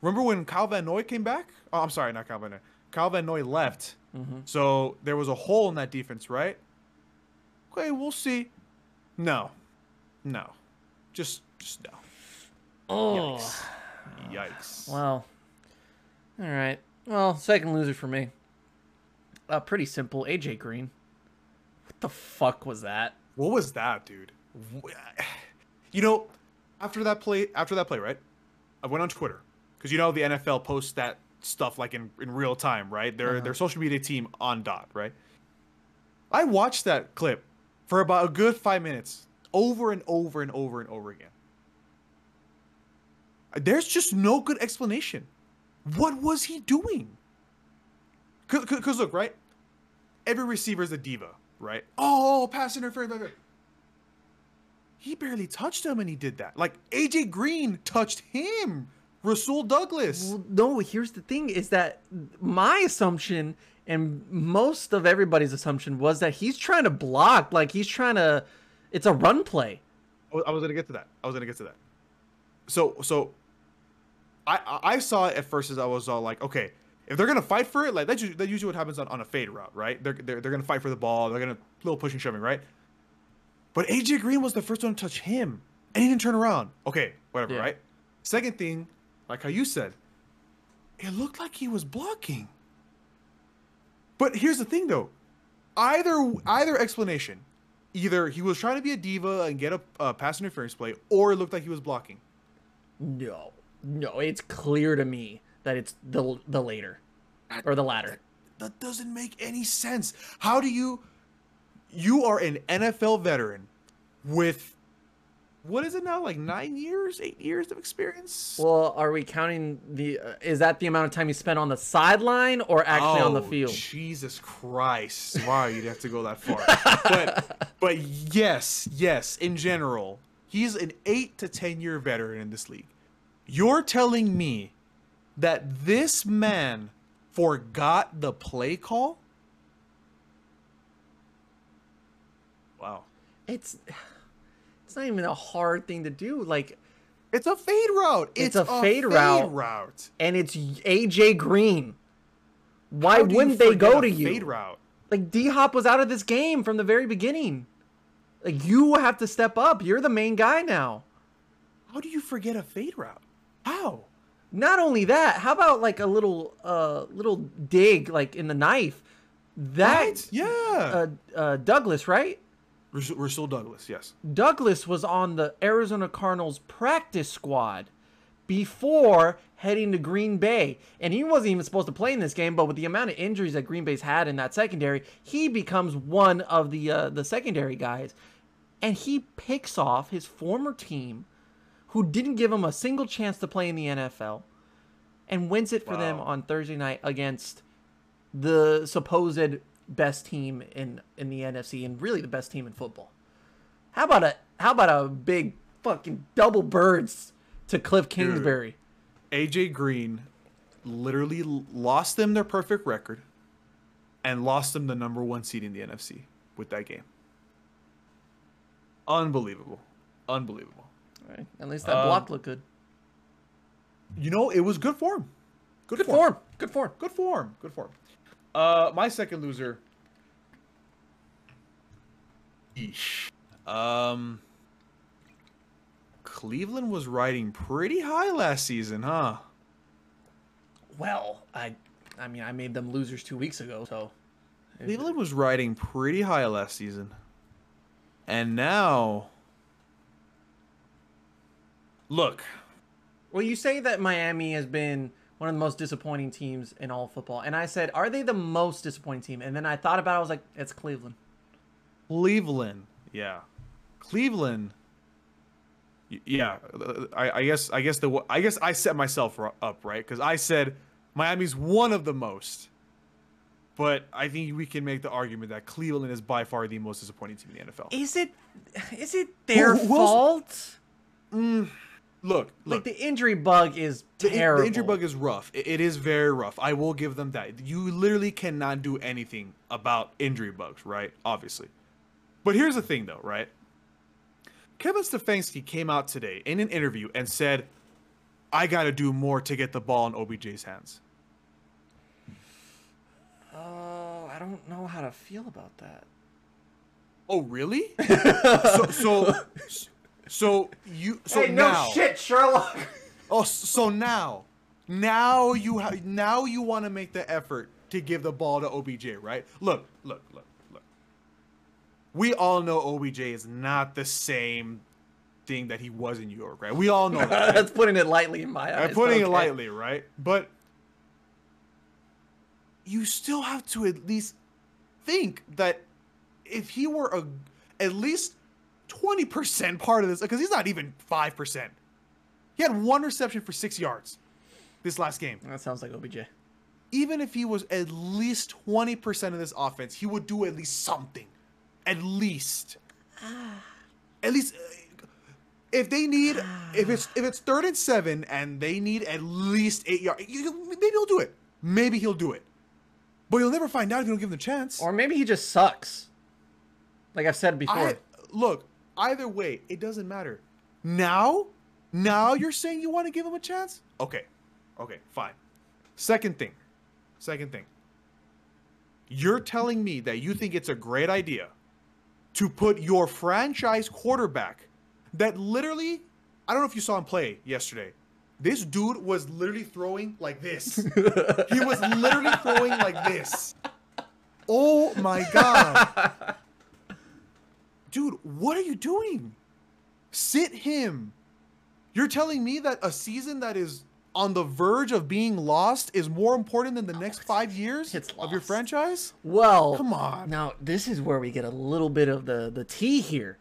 Remember when Kyle Van Noy came back? Oh, I'm sorry, not Kyle Van Noy. Kyle Van Noy left. So there was a hole in that defense, right? Okay, we'll see. No. No. Just just no. Oh. Yikes. Yikes. Well. All right. Well, second loser for me. Uh, pretty simple. AJ Green. What the fuck was that? What was that, dude? You know, after that play, after that play, right? I went on Twitter because you know the NFL posts that stuff like in, in real time, right? Their their social media team on dot, right? I watched that clip for about a good five minutes, over and over and over and over again. There's just no good explanation. What was he doing? Because look, right? Every receiver is a diva, right? Oh, pass interference. blah, blah. He barely touched him and he did that. Like AJ Green touched him. Rasul Douglas. Well, no, here's the thing is that my assumption and most of everybody's assumption was that he's trying to block, like he's trying to it's a run play. I was- I was gonna get to that. I was gonna get to that. So so, I I saw it at first as I was all like, okay, if they're gonna fight for it, like that's usually, that's usually what happens on, on a fade route, right? They're, they're they're gonna fight for the ball. They're gonna little pushing shoving, right? But AJ Green was the first one to touch him, and he didn't turn around. Okay, whatever, Yeah. right? Second thing, like how you said, it looked like he was blocking. But here's the thing, though. Either either explanation, either he was trying to be a diva and get a, a pass interference play, or it looked like he was blocking. No. No, it's clear to me that it's the the later or the latter. That doesn't make any sense. How do you? You are an NFL veteran with what is it now? Like nine years, eight years of experience. Well, are we counting the uh, is that the amount of time you spent on the sideline or actually on the Oh, field? Jesus Christ! Wow, you'd have to go that far. but but yes, yes. In general, he's an eight to ten year veteran in this league. You're telling me that this man forgot the play call? Wow. It's it's not even a hard thing to do. Like It's a fade route. It's It's, a fade route. route. and it's AJ Green. Why How do you wouldn't they go to you? Fade route. Like D Hop was out of this game from the very beginning. Like you have to step up. You're the main guy now. How do you forget a fade route? How? Not only that, how about like a little uh little dig like in the knife? That Right? Yeah. uh, uh Douglas, right? Rasul Douglas, yes. Douglas was on the Arizona Cardinals practice squad before heading to Green Bay. And he wasn't even supposed to play in this game, but with the amount of injuries that Green Bay's had in that secondary, he becomes one of the uh, the secondary guys. And he picks off his former team who didn't give him a single chance to play in the NFL and wins it for them on Thursday night against the supposed best team in in the NFC and really the best team in football. How about a how about a big fucking double birds to Cliff Kingsbury? AJ Green literally lost them their perfect record and lost them the number one seed in the NFC with that game. Unbelievable. Unbelievable. Right. At least that Um, block looked good. You know, it was good form. Good, Good form. Good form. Good form. Good form. Uh, my second loser. Eesh. Um, Cleveland was riding pretty high last season, huh? Well, I I mean, I made them losers two weeks ago, so Cleveland was riding pretty high last season. And now Look, Well, you say that Miami has been one of the most disappointing teams in all football, and I said, are they the most disappointing team? And then I thought about it. I was like, it's Cleveland. Cleveland. Yeah. Cleveland. Yeah, I, I guess I guess the I guess I set myself up right because I said Miami's one of the most, but I think we can make the argument that Cleveland is by far the most disappointing team in the NFL. Is it? Is it their Who- who else- mm. Fault? Look, Like look, the injury bug is the, terrible. the injury bug is rough. It, it is very rough. I will give them that. You literally cannot do anything about injury bugs, right? Obviously. But here's the thing, though, right? Kevin Stefanski came out today in an interview and said, I got to do more to get the ball in OBJ's hands. Oh, I don't know how to feel about that. Oh, really? so, so, so you, so now, no shit, Sherlock. Oh, so now, now you ha- now you want to make the effort to give the ball to OBJ, right? Look, look, look, look. We all know OBJ is not the same thing that he was in New York, right? We all know that. right? That's putting it lightly in my eyes. I'm putting but it lightly, right? But you still have to at least think that if he were a at least 20% part of this, because he's not even 5%. He had one reception for six yards this last game. That sounds like OBJ. Even if he was at least 20% of this offense, he would do at least something. At least. At least uh, if they need if it's if it's third and seven and they need at least eight yards, maybe he'll do it. Maybe he'll do it. But you'll never find out if you don't give him the chance. Or maybe he just sucks. Like I've said before. I, look, either way, it doesn't matter. Now, now you're saying you want to give him a chance? Okay. Okay, fine. Second thing. Second thing. You're telling me that you think it's a great idea to put your franchise quarterback that literally, I don't know if you saw him play yesterday. This dude was literally throwing like this. he was literally throwing like this. Oh my god. Dude, what are you doing? Sit him. You're telling me that a season that is on the verge of being lost is more important than the oh, next five years of your franchise? Well, Come on. Now this is where we get a little bit of the the tea here.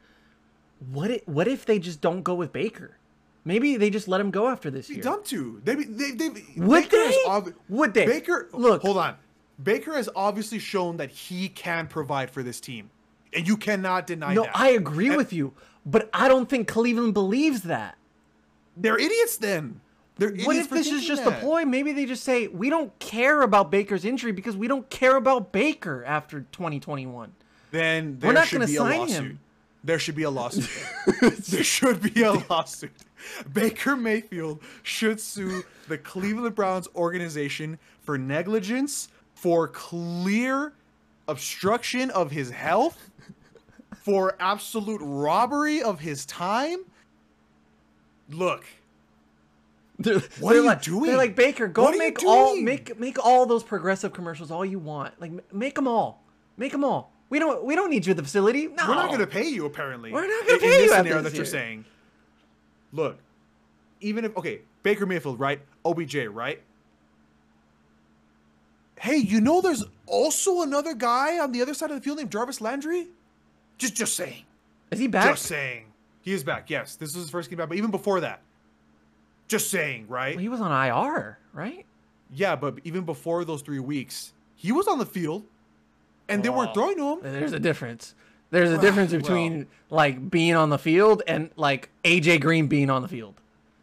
What if, what if they just don't go with Baker? Maybe they just let him go after this Be year. dumb to. They, they, they, Would Baker they? Would they? Baker, Look. hold on. Baker has obviously shown that he can provide for this team, and you cannot deny No, that. No, I agree And with you, but I don't think Cleveland believes that. They're idiots. Then they're What if this is just that. a ploy? Maybe they just say we don't care about Baker's injury because we don't care about Baker after 2021. then there not should gonna be sign lawsuit. him. There should be a lawsuit. there should be a lawsuit. Baker Mayfield should sue the Cleveland Browns organization for negligence, for clear obstruction of his health, for absolute robbery of his time. Look, They're, What are they're you like, doing? They're like Baker, go make all make make all those progressive commercials all you want. Like make them all, make them all. We don't we don't need you at the facility. No, we're not going to pay you apparently. We're not gonna pay in you this scenario this that you're saying. Look, even if okay, Baker Mayfield, right? OBJ, right? Hey, you know there's also another guy on the other side of the field named Jarvis Landry? Just just saying. Is he back? Just saying. He is back. Yes, this is his first game back, but even before that. Just saying, right? Well, he was on IR, right? yeah, but even before those 3 weeks, he was on the field and they weren't throwing to him. There's a difference. There's a difference between like being on the field and like AJ Green being on the field.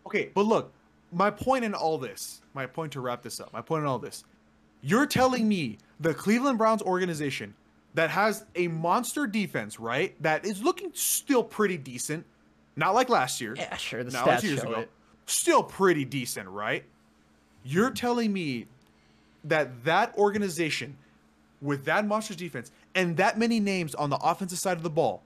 Okay, but look, my point in all this, my point to wrap this up, my point in all this, you're telling me the Cleveland Browns organization that has a monster defense, right? That is looking still pretty decent, not like last year. Yeah, sure. The not stats two years show ago. it. Still pretty decent, right? You're telling me that that organization with that monster defense and that many names on the offensive side of the ball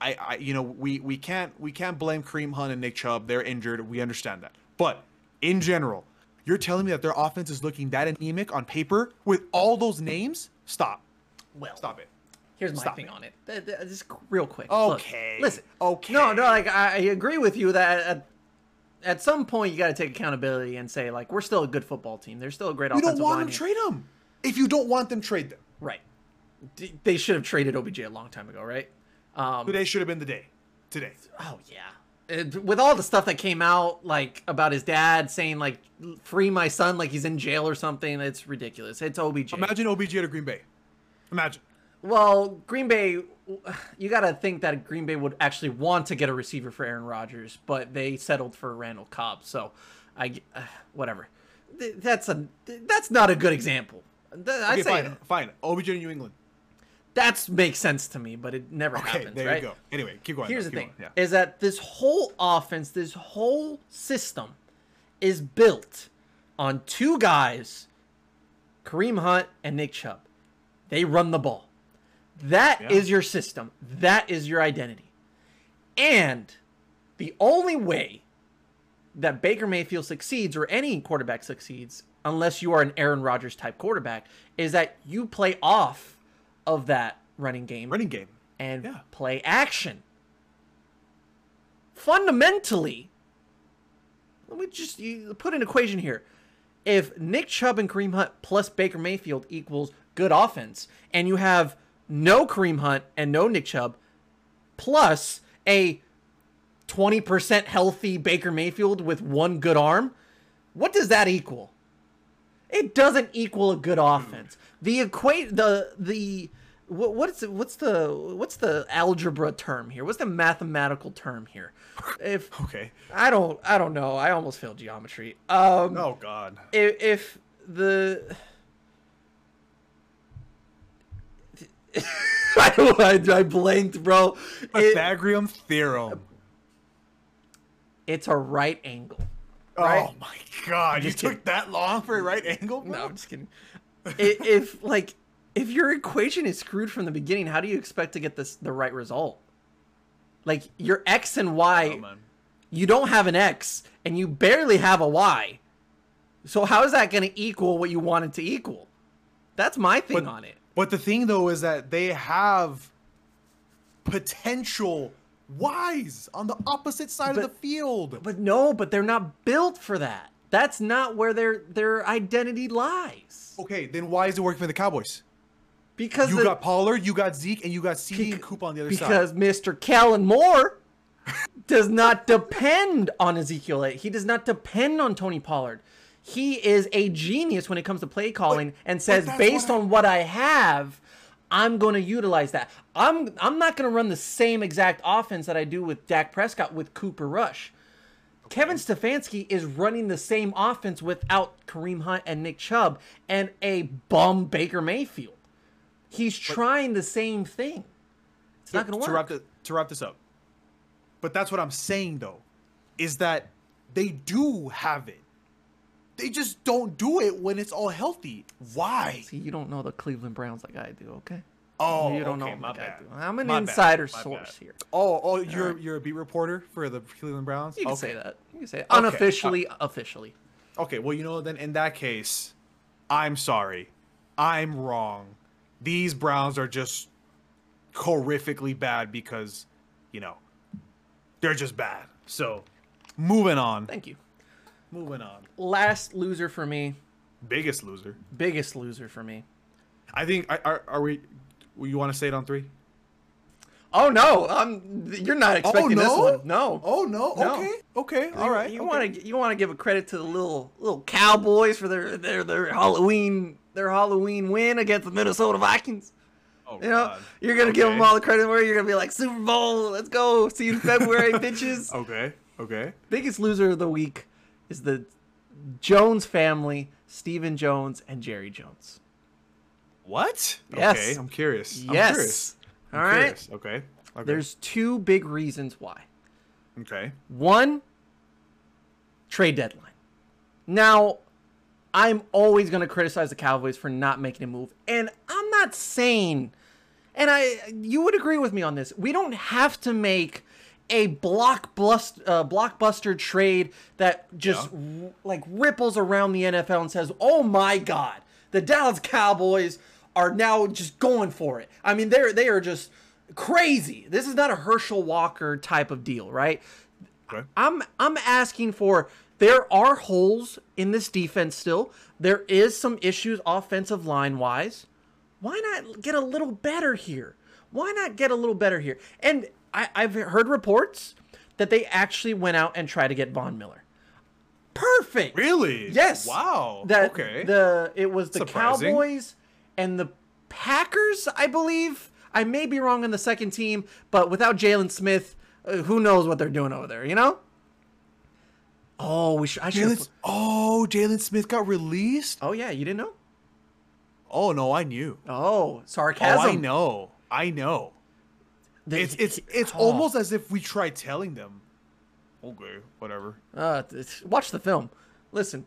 I, I you know we we can't we can't blame Kareem Hunt and Nick Chubb. They're injured. We understand that. But in general, You're telling me that their offense is looking that anemic on paper with all those names? Stop. Well, Stop it. Here's my Stop thing it. on it. Just real quick. Look, Okay. listen. Okay. No, no. Like I agree with you that at, at some point you got to take accountability and say like we're still a good football team. There's still a great You don't want them, here. trade them. If you don't want them, trade them. Right. D- They should have traded OBJ a long time ago, right? Um, Today should have been the day. Today. oh yeah. It- with all the stuff that came out, like about his dad saying like "free my son," like he's in jail or something, it's ridiculous. It's OBJ. Imagine OBJ at a Green Bay. Imagine. Well, Green Bay, you got to think that Green Bay would actually want to get a receiver for Aaron Rodgers, but they settled for Randall Cobb. So, I uh, whatever. That's a that's not a good example. I'd Okay, say fine. Fine. OBJ in New England. that makes sense to me, but it never Okay, happens. there right? you go. Anyway, keep going. Here's though, the thing: going, Yeah. is that this whole offense, this whole system, is built on two guys, Kareem Hunt and Nick Chubb. They run the ball. That is Yeah. your system. That is your identity. And the only way that Baker Mayfield succeeds or any quarterback succeeds, unless you are an Aaron Rodgers type quarterback, is that you play off of that running game Running game. and Yeah. play action. Fundamentally, let me just put an equation here. If Nick Chubb and Kareem Hunt plus Baker Mayfield equals good offense, and you have no Kareem Hunt and no Nick Chubb, plus a 20% healthy Baker Mayfield with one good arm, what does that equal? It doesn't equal a good offense. The equate the the what, what's what's the what's the algebra term here? What's the mathematical term here? If Okay. I don't I don't know. I almost failed geometry. Um Oh God. if, if the I, I, I blanked, bro. It- Pythagorean theorem. it's a right angle. Oh right? Oh my God! You just took that long for a right angle, bro? No, I'm just kidding. If like if your equation is screwed from the beginning, how do you expect to get this the right result? Like your x and y, Oh, you don't have an x and you barely have a y. So how is that going to equal what you want it to equal? That's my thing But- on it. But the thing though is that they have potential Ys on the opposite side But- of the field. But no, but they're not built for that. That's not where their their identity lies. Okay, then why is it working for the Cowboys? Because You the- got Pollard, you got Zeke, and you got CD and Coop on the other because side. Because Mr. Kellen Moore does not depend on Ezekiel. He does not depend on Tony Pollard. He is a genius when it comes to play calling and says, based what I- on what I have, I'm going to utilize that. I'm I'm not going to run the same exact offense that I do with Dak Prescott with Cooper Rush. Kevin Stefanski is running the same offense without Kareem Hunt and Nick Chubb and a bum Baker Mayfield. He's trying the same thing. It's not going to to work. wrap the, to wrap this up. But that's what I'm saying though, is that they do have it. They just don't do it when it's all healthy. Why? See, you don't know the Cleveland Browns like I do, okay? Oh, you don't okay, know my like bad. I'm an My insider my source here. Oh, oh, you're right. you're a beat reporter for the Cleveland Browns. You can okay. say that. You can say it. Unofficially, uh, officially. Okay, well, you know, then in that case, I'm sorry. I'm wrong. These Browns are just horrifically bad because, you know, they're just bad. So, moving on. Thank you. Moving on. Last loser for me. Biggest loser. Biggest loser for me. I think, are, are, are we, you want to say it on three? Oh no, um, you're not expecting this one. No. Oh, no. No. Okay. Okay. All right. You okay. want to you want to give a credit to the little little Cowboys for their their their Halloween their Halloween win against the Minnesota Vikings. Oh, You know, God. you're gonna give them all the credit where you're gonna be like Super Bowl. Let's go. See you in February, bitches. Okay. Okay. biggest loser of the week is the Jones family, Stephen Jones and Jerry Jones. What? Yes. Okay. I'm curious. I'm yes. curious. All I'm right. curious. Okay. Okay. There's two big reasons why. Okay. One, trade deadline. Now, I'm always going to criticize the Cowboys for not making a move. And I'm not saying, and I, you would agree with me on this, we don't have to make a blockbuster uh, blockbuster trade that just r- like ripples around the NFL and says, "Oh my God, the Dallas Cowboys are now just going for it." I mean, they're they are just crazy. This is not a Herschel Walker type of deal, right? Okay. I'm I'm asking for there are holes in this defense still. There is some issues offensive line wise. Why not get a little better here? Why not get a little better here? And I, I've heard reports that they actually went out and tried to get Von Miller. Perfect. Really? Yes. Wow. That okay. the it was the Surprising. Cowboys and the Packers, I believe. I may be wrong on the second team, but without Jaylon Smith, uh, who knows what they're doing over there? You know. Oh, we should. I should. Jaylon, oh, Jaylon Smith got released. Oh yeah, you didn't know? Oh no, I knew. Oh, sarcasm. Oh, sarcasm. I know. I know. The- It's it's it's oh. almost as if we tried telling them. Okay, whatever. Uh, watch the film. Listen,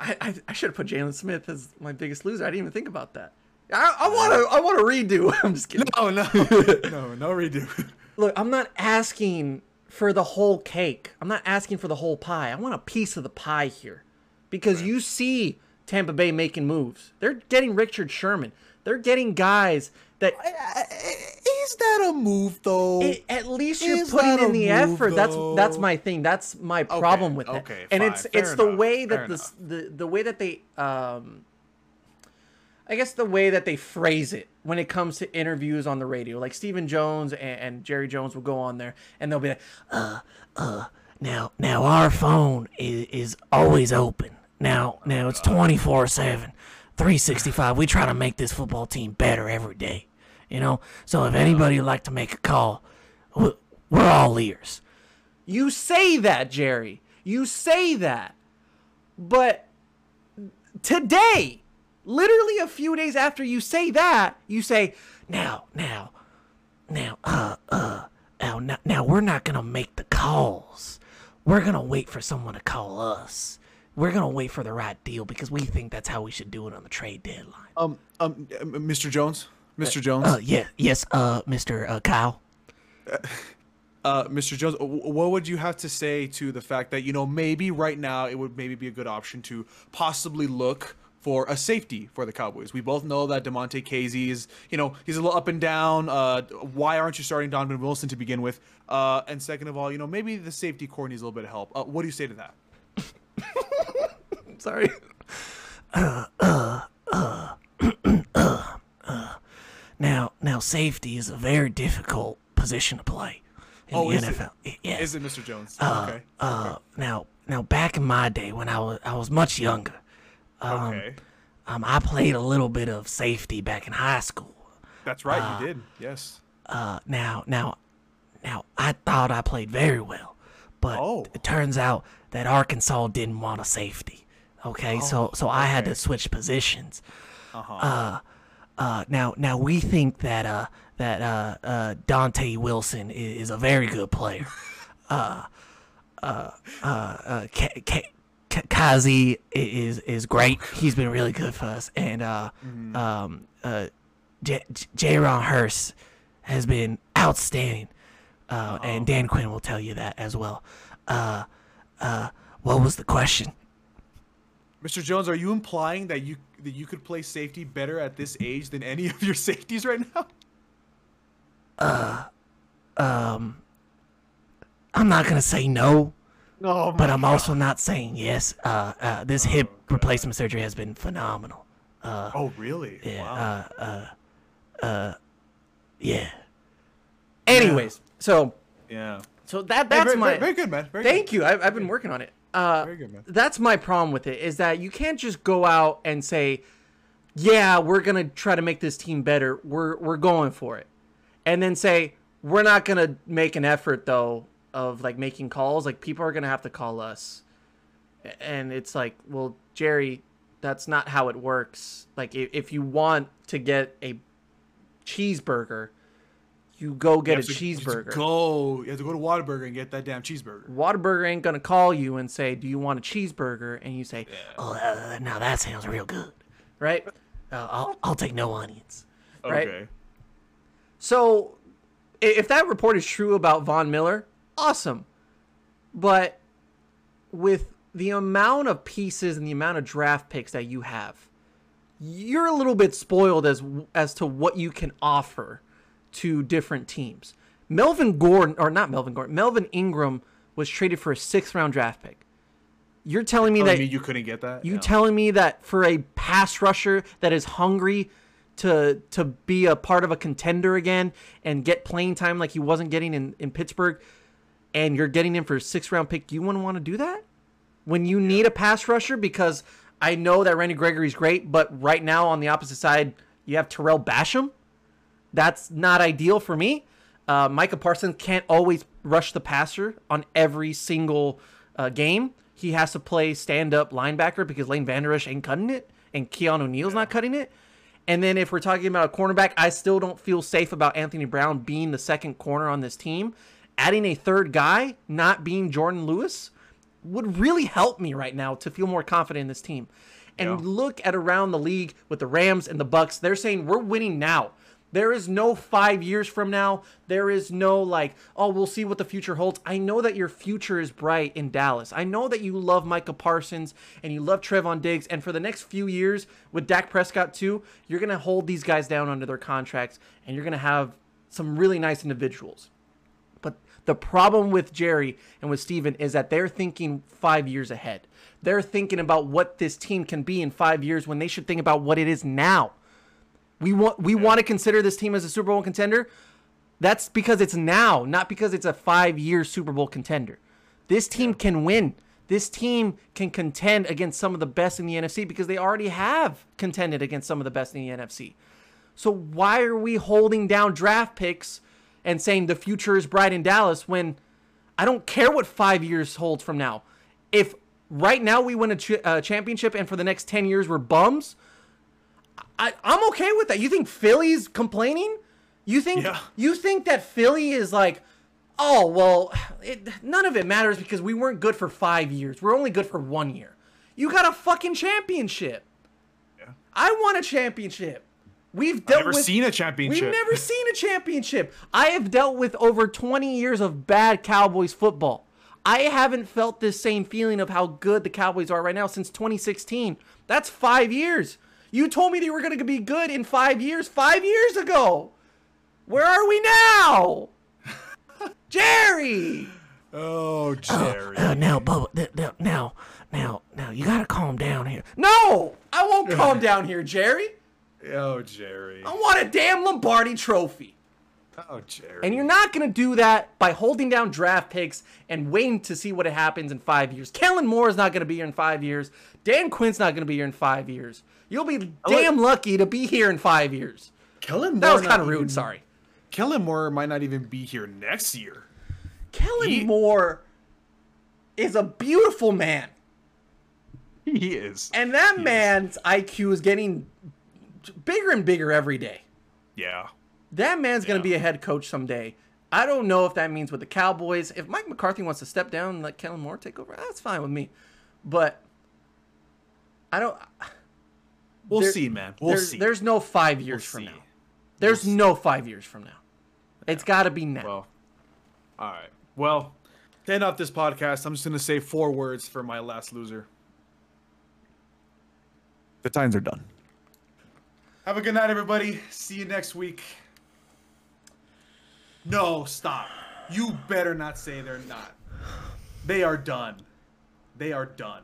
I I, I should have put Jaylon Smith as my biggest loser. I didn't even think about that. I, I want to I want to redo. I'm just kidding. Oh no, no, no redo. Look, I'm not asking for the whole cake. I'm not asking for the whole pie. I want a piece of the pie here. Because you see Tampa Bay making moves. They're getting Richard Sherman. They're getting guys that Is that a move though? it, at least you're Is putting in the effort. That's that's my thing. That's my problem with it. okay, and it's fair it's the enough, way fair that the, the the way that they um I guess the way that they phrase it when it comes to interviews on the radio, like Stephen Jones and, and Jerry Jones will go on there and they'll be like, "Uh, uh, now, now our phone is, is always open. Now, now it's twenty four seven, three sixty five. We try to make this football team better every day, you know. So if anybody would like to make a call, we- we're all ears." You say that, Jerry. You say that, but today, literally a few days after you say that, you say, now, now, now, uh, uh, now, now, now we're not gonna make the calls. We're gonna wait for someone to call us. We're gonna wait for the right deal because we think that's how we should do it on the trade deadline. um um uh, Mr. Jones, Mr. Jones, Uh, yeah, yes, uh, Mr. Uh, Kyle. uh, Mr. Jones, what would you have to say to the fact that you know maybe right now it would maybe be a good option to possibly look for a safety for the Cowboys? We both know that Damontae Kazee is you know he's a little up and down. Uh, why aren't you starting Donovan Wilson to begin with? Uh, and second of all, you know maybe the safety core needs a little bit of help. Uh, what do you say to that? Sorry. Now, now, safety is a very difficult position to play in Oh, the is? NFL. Y- Yes. Is it Mr. Jones? okay. Uh, now, now, back in my day when I was I was much younger, okay. um, I played a little bit of safety back in high school. That's right. you did. Yes. Uh, now, now, now, I thought I played very well, but Oh. it turns out that Arkansas didn't want a safety. Okay, so so I had to switch positions. Uh, uh, now now we think that uh that uh uh Dante Wilson is, is a very good player. Uh, uh, uh, uh, Ka- Ka- Ka- Kazee is is great. He's been really good for us, and uh, um, uh, J- J- Jaron Hurst has been outstanding, uh, and Dan Quinn will tell you that as well. Uh, uh, what was the question? Mr. Jones, are you implying that you that you could play safety better at this age than any of your safeties right now? Uh, um, I'm not gonna say no, No, but I'm also not saying yes. Uh, uh, this hip replacement surgery has been phenomenal. oh really? Yeah. Wow. Uh, uh, uh, yeah. Anyways, so yeah. so that Hey, that's very, my very, very good, man. Very Thank you. I've, I've been working on it. Uh, good. That's my problem with it is that you can't just go out and say, "Yeah, we're gonna try to make this team better. We're we're going for it," and then say, "We're not gonna make an effort though of like making calls. Like people are gonna have to call us," and it's like, well, Jerry, that's not how it works. Like if, if you want to get a cheeseburger, you go get You a to- cheeseburger. Go. You have to go to Whataburger and get that damn cheeseburger. Whataburger ain't gonna call you and say, "Do you want a cheeseburger?" And you say, "Oh, uh, now that sounds real good," right? Uh, I'll I'll take no onions, right? Okay. So if that report is true about Von Miller, awesome. But with the amount of pieces and the amount of draft picks that you have, you're a little bit spoiled as as to what you can offer to different teams. Melvin Gordon, or not Melvin Gordon, Melvin Ingram was traded for a sixth round draft pick. You're telling me oh, Telling that me you couldn't get that? you Yeah. telling me that for a pass rusher that is hungry to to be a part of a contender again and get playing time like he wasn't getting in, in Pittsburgh, and you're getting him for a sixth round pick, you wouldn't want to do that? When you need a pass rusher because I know that Randy Gregory's great, but right now on the opposite side, you have Tarell Basham. That's not ideal for me. Uh, Micah Parsons can't always rush the passer on every single uh, game. He has to play stand up linebacker because Leighton Vander Esch ain't cutting it, and Keanu Neal's not cutting it. And then if we're talking about a cornerback, I still don't feel safe about Anthony Brown being the second corner on this team. Adding a third guy, not being Jourdan Lewis, would really help me right now to feel more confident in this team. And Yeah. look at around the league with the Rams and the Bucs. They're saying we're winning now. There is no five years from now. There is no like, oh, we'll see what the future holds. I know that your future is bright in Dallas. I know that you love Micah Parsons and you love Trevon Diggs. And for the next few years with Dak Prescott too, you're gonna hold these guys down under their contracts and you're gonna have some really nice individuals. But the problem with Jerry and with Stephen is that they're thinking five years ahead. They're thinking about what this team can be in five years when they should think about what it is now. We want we want to consider this team as a Super Bowl contender. That's because it's now, not because it's a five year Super Bowl contender. This team can win. This team can contend against some of the best in the NFC because they already have contended against some of the best in the NFC. So why are we holding down draft picks and saying the future is bright in Dallas when I don't care what five years holds from now. If right now we win a ch- uh, championship and for the next 10 years we're bums, I, I'm okay with that. You think Philly's complaining? You think Yeah. you think that Philly is like, oh well, it, none of it matters because we weren't good for five years. We're only good for one year. You got a fucking championship. Yeah. I want a championship. We've dealt never with, seen a championship. We've never seen a championship. I have dealt with over 20 years of bad Cowboys football. I haven't felt this same feeling of how good the Cowboys are right now since 2016. That's five years. You told me they were going to be good in five years, five years ago. Where are we now? Jerry! Oh, Jerry. Uh, now, Bubba, now, now, now, you gotta calm down here. No, I won't calm down here, Jerry. oh, Jerry. I want a damn Lombardi trophy. Oh, Jerry. And you're not going to do that by holding down draft picks and waiting to see what happens in five years. Kellen Moore is not going to be here in five years. Dan Quinn's not going to be here in five years. You'll be damn lucky to be here in five years. Kellen Moore. That was kind of rude. even- Sorry. Kellen Moore might not even be here next year. Kellen He- Moore is a beautiful man. He is. And that He is. man's IQ is getting bigger and bigger every day. Yeah. That man's going to be a head coach someday. I don't know if that means with the Cowboys. If Mike McCarthy wants to step down and let Kellen Moore take over, that's fine with me. But I don't. We'll there- see, man. We'll there's, see. There's no five years We'll from see. now. There's no five years from now. It's got to be now. Well, all right. Well, to end off this podcast, I'm just going to say four words for my last loser. The Titans are done. Have a good night, everybody. See you next week. No, stop. You better not say they're not. They are done. They are done.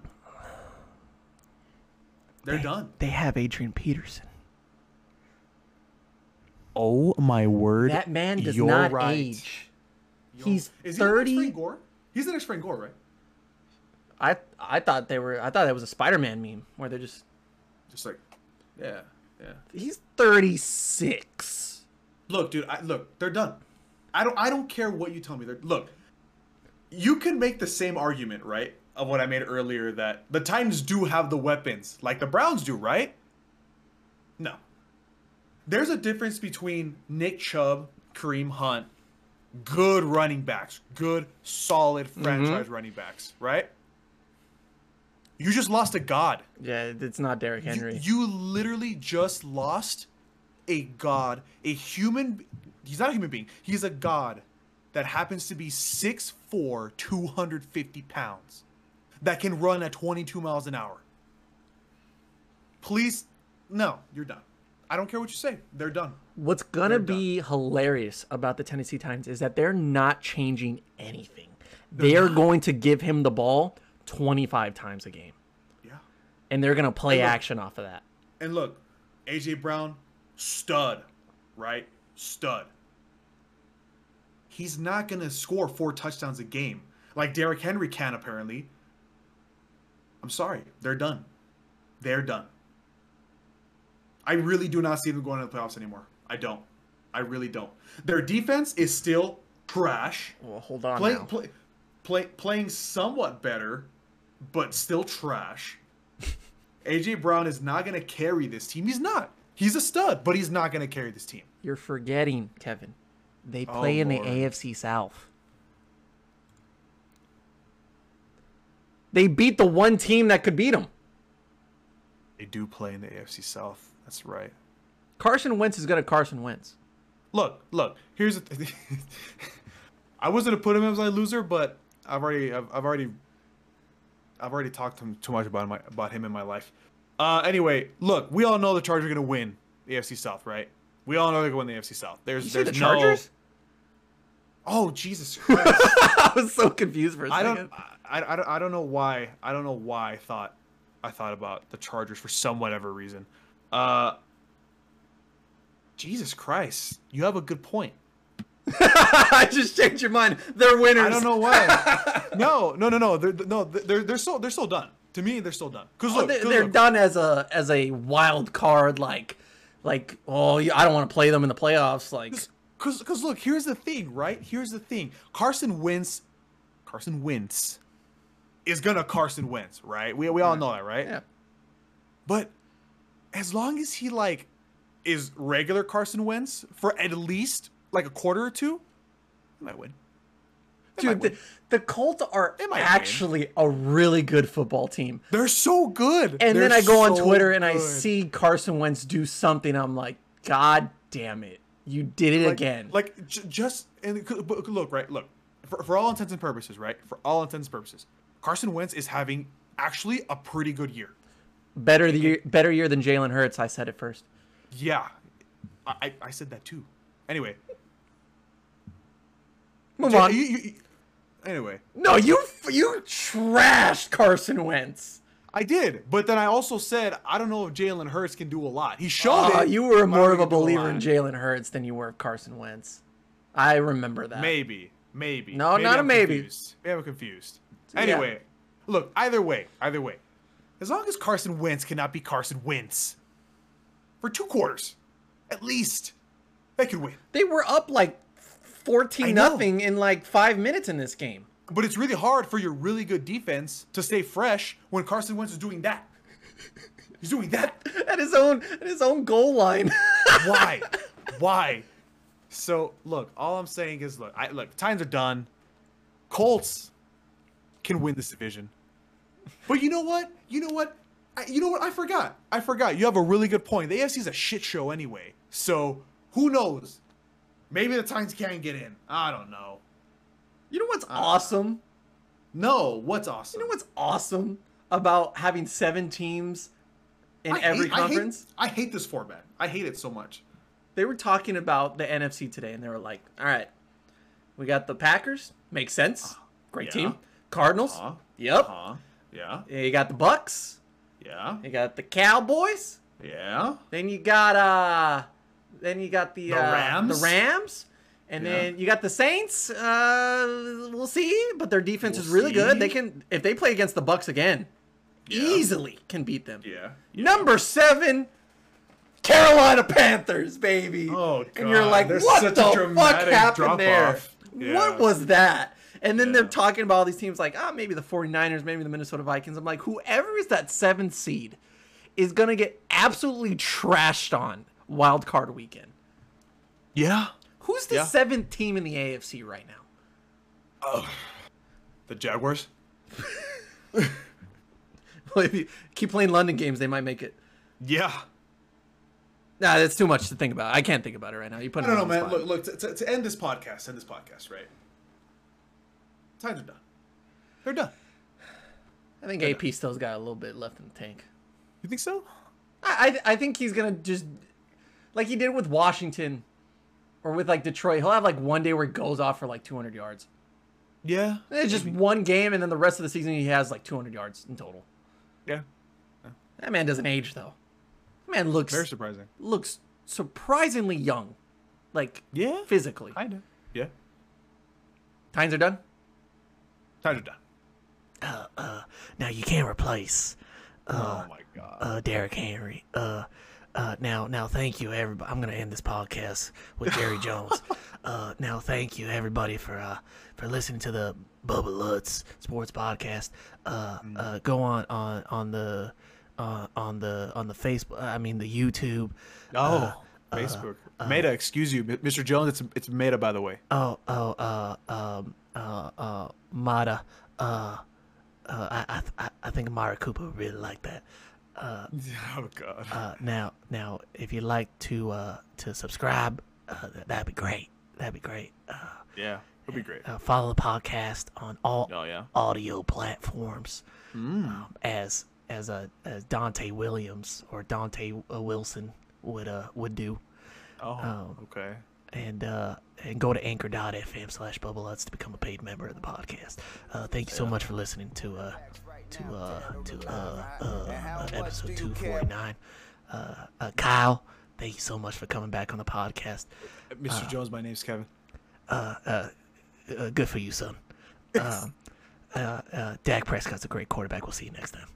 They're done. they have Adrian Peterson. Oh my word! That man does You're not right. age. You're- He's Is he the next Gore? He's the next Frank Gore, right? I I thought they were. I thought that was a Spider-Man meme where they're just. Just like, yeah, yeah. He's 36. Look, dude. I, look, they're done. I don't. I don't care what you tell me. They're, look, you can make the same argument, right, of what I made earlier that the Titans do have the weapons, like the Browns do, right? No. There's a difference between Nick Chubb, Kareem Hunt, good running backs, good, solid mm-hmm. franchise running backs, right? You just lost a god. Yeah, it's not Derrick You- Henry. You, literally just lost a god, a human, he's not a human being. He's a god that happens to be 6'4", 250 pounds, that can run at 22 miles an hour. Please, no, you're done. I don't care what you say. They're done. What's gonna be hilarious about the Tennessee Titans is that they're not changing anything. They are going to give him the ball 25 times a game, Yeah. and they're gonna play look. action off of that. And look, AJ Brown, stud, right? Stud. He's not gonna score four touchdowns a game like Derrick Henry can apparently. I'm sorry, they're done. They're done. I really do not see them going to the playoffs anymore. I don't. I really don't. Their defense is still trash. Well, hold on Play, now. play, play, playing somewhat better, but still trash. AJ Brown is not going to carry this team. He's not. He's a stud, but he's not going to carry this team. You're forgetting, Kevin. They Oh, play in the AFC South. They beat the one team that could beat them. They do play in the AFC South. That's right. Carson Wentz is gonna Carson Wentz. Look, look. Here's the th- I wasn't to put him as my loser, but I've already, I've, I've already, I've already talked to him too much about my about him in my life. Uh, anyway, look, we all know the Chargers are gonna win the AFC South, right? We all know they're gonna win the AFC South. There's, You there's the Chargers? No... Oh Jesus Christ! I was so confused for a I second. don't, I, I, don't, I don't know why. I don't know why I thought, I thought about the Chargers for some whatever reason. Uh, Jesus Christ, you have a good point. I just changed your mind. They're winners. I don't know why. no, no, no, no. They're no, they're they're so they're still done. To me, they're still done. Cause Oh, look, they, 'cause they're look, done as a as a wild card, like like oh I don't want to play them in the playoffs. Like Cause, cause look, here's the thing, right? Here's the thing. Carson Wentz, Carson Wentz, is gonna Carson Wentz, right? We we all know that, right? yeah, But as long as he like is regular Carson Wentz for at least like a quarter or two, he might win. They dude, win. the, the Colts are might win. actually a really good football team. They're so good. And They're then I go on so Twitter and I see Carson Wentz do something. I'm like, God damn it, you did it like, again. Like j- just and it could- but look, right? Look, for, for all intents and purposes, right? For all intents and purposes, Carson Wentz is having actually a pretty good year. better the year, better year than Jalen Hurts. I said it first. Yeah, I I, said that too. Anyway, Move on. you- you- you- anyway, no, you you trashed Carson Wentz. I did, but then I also said I don't know if Jalen Hurts can do a lot. He showed Uh, it. you were more of a think he can do believer lot. in Jalen Hurts than you were Carson Wentz. I remember that. Maybe, maybe. No, not a I'm maybe. Confused. Maybe I'm confused. Yeah. Anyway, look. Either way, either way, as long as Carson Wentz cannot be Carson Wentz for two quarters, at least, they could win. They were up like fourteen nothing in like five minutes in this game. But it's really hard for your really good defense to stay fresh when Carson Wentz is doing that. He's doing that. At his own at his own goal line. Why? Why? So look, all I'm saying is, look, I look, Titans are done. Colts can win this division. But you know what? You know what? I, you know what? I forgot. I forgot. You have a really good point. The AFC is a shit show anyway. So who knows? Maybe the Titans can get in. I don't know. you know what's awesome? No, what's awesome? You know what's awesome about having seven teams in I every hate- I hate- conference? I hate this format. I hate it so much. They were talking about the NFC today, and they were like, "All right, we got the Packers. Makes sense. Ah, Great Yeah. team. Cardinals. Uh-huh. Yep. Huh? Yeah. You got the Bucs. Yeah. You got the Cowboys. Yeah. Then you got uh, then you got the The uh, Rams? the Rams, and Yeah. then you got the Saints. Uh, we'll see, but their defense We'll is really good. They can if they play against the Bucs again, easily can beat them. Yeah. Number seven, Carolina Panthers, baby. Oh, and you're like, there's what the fuck happened there? Yeah. What was that? And then they're talking about all these teams like, ah, maybe the 49ers, maybe the Minnesota Vikings. I'm like, whoever is that seventh seed is gonna get absolutely trashed on wild card weekend. Yeah. Who's the Yeah. seventh team in the AFC right now? The Jaguars. Well, if you keep playing London games, they might make it. Yeah. Nah, that's too much to think about. I can't think about it right now. You put I it don't know, man. spot. Look, look. To, to, to end this podcast, end this podcast, right? Titans are done. They're done. I think AP still's got a little bit left in the tank. You think so? I I, I think he's gonna just like he did with Washington or with like Detroit. He'll have like one day where he goes off for like 200 yards. Yeah. It's just one game, and then the rest of the season he has like 200 yards in total. Yeah. That man doesn't age though. That man looks Very surprising. looks surprisingly young, like Yeah. physically. I know. Yeah. Titans are done. Titans are done. Now you can't replace oh my god. uh, Derrick Henry. Uh, uh, now, now, thank you, everybody. I'm gonna end this podcast with Jerry Jones. Uh, now, thank you, everybody, for uh, for listening to the Bubba Lutz Sports Podcast. Uh, uh, go on on on the uh, on the on the Facebook. I mean, the YouTube. oh. Facebook. Meta, excuse you, Mr. Jones. It's it's Meta, by the way. Oh, oh, uh, um, uh, uh, Mata. Uh, uh, I, I, I- think Mara Cooper would really like that. oh god. Uh, now, now, if you'd like to uh, to subscribe, uh, that'd be great. That'd be great. Uh, yeah. it'd be great. uh, follow the podcast on all Oh yeah. audio platforms, um, as as uh, as Dante Williams or Dante uh, Wilson would uh would do, Oh. okay. And uh and go to anchor.fm slash bubbalutz to become a paid member of the podcast. Uh, thank you so much for listening to uh to uh to uh, uh, uh episode two forty nine. Uh, uh, Kyle, thank you so much for coming back on the podcast. Mr. Jones, my name's Kevin. uh, good for you, son. Um, uh, uh, Dak Prescott's a great quarterback. We'll see you next time.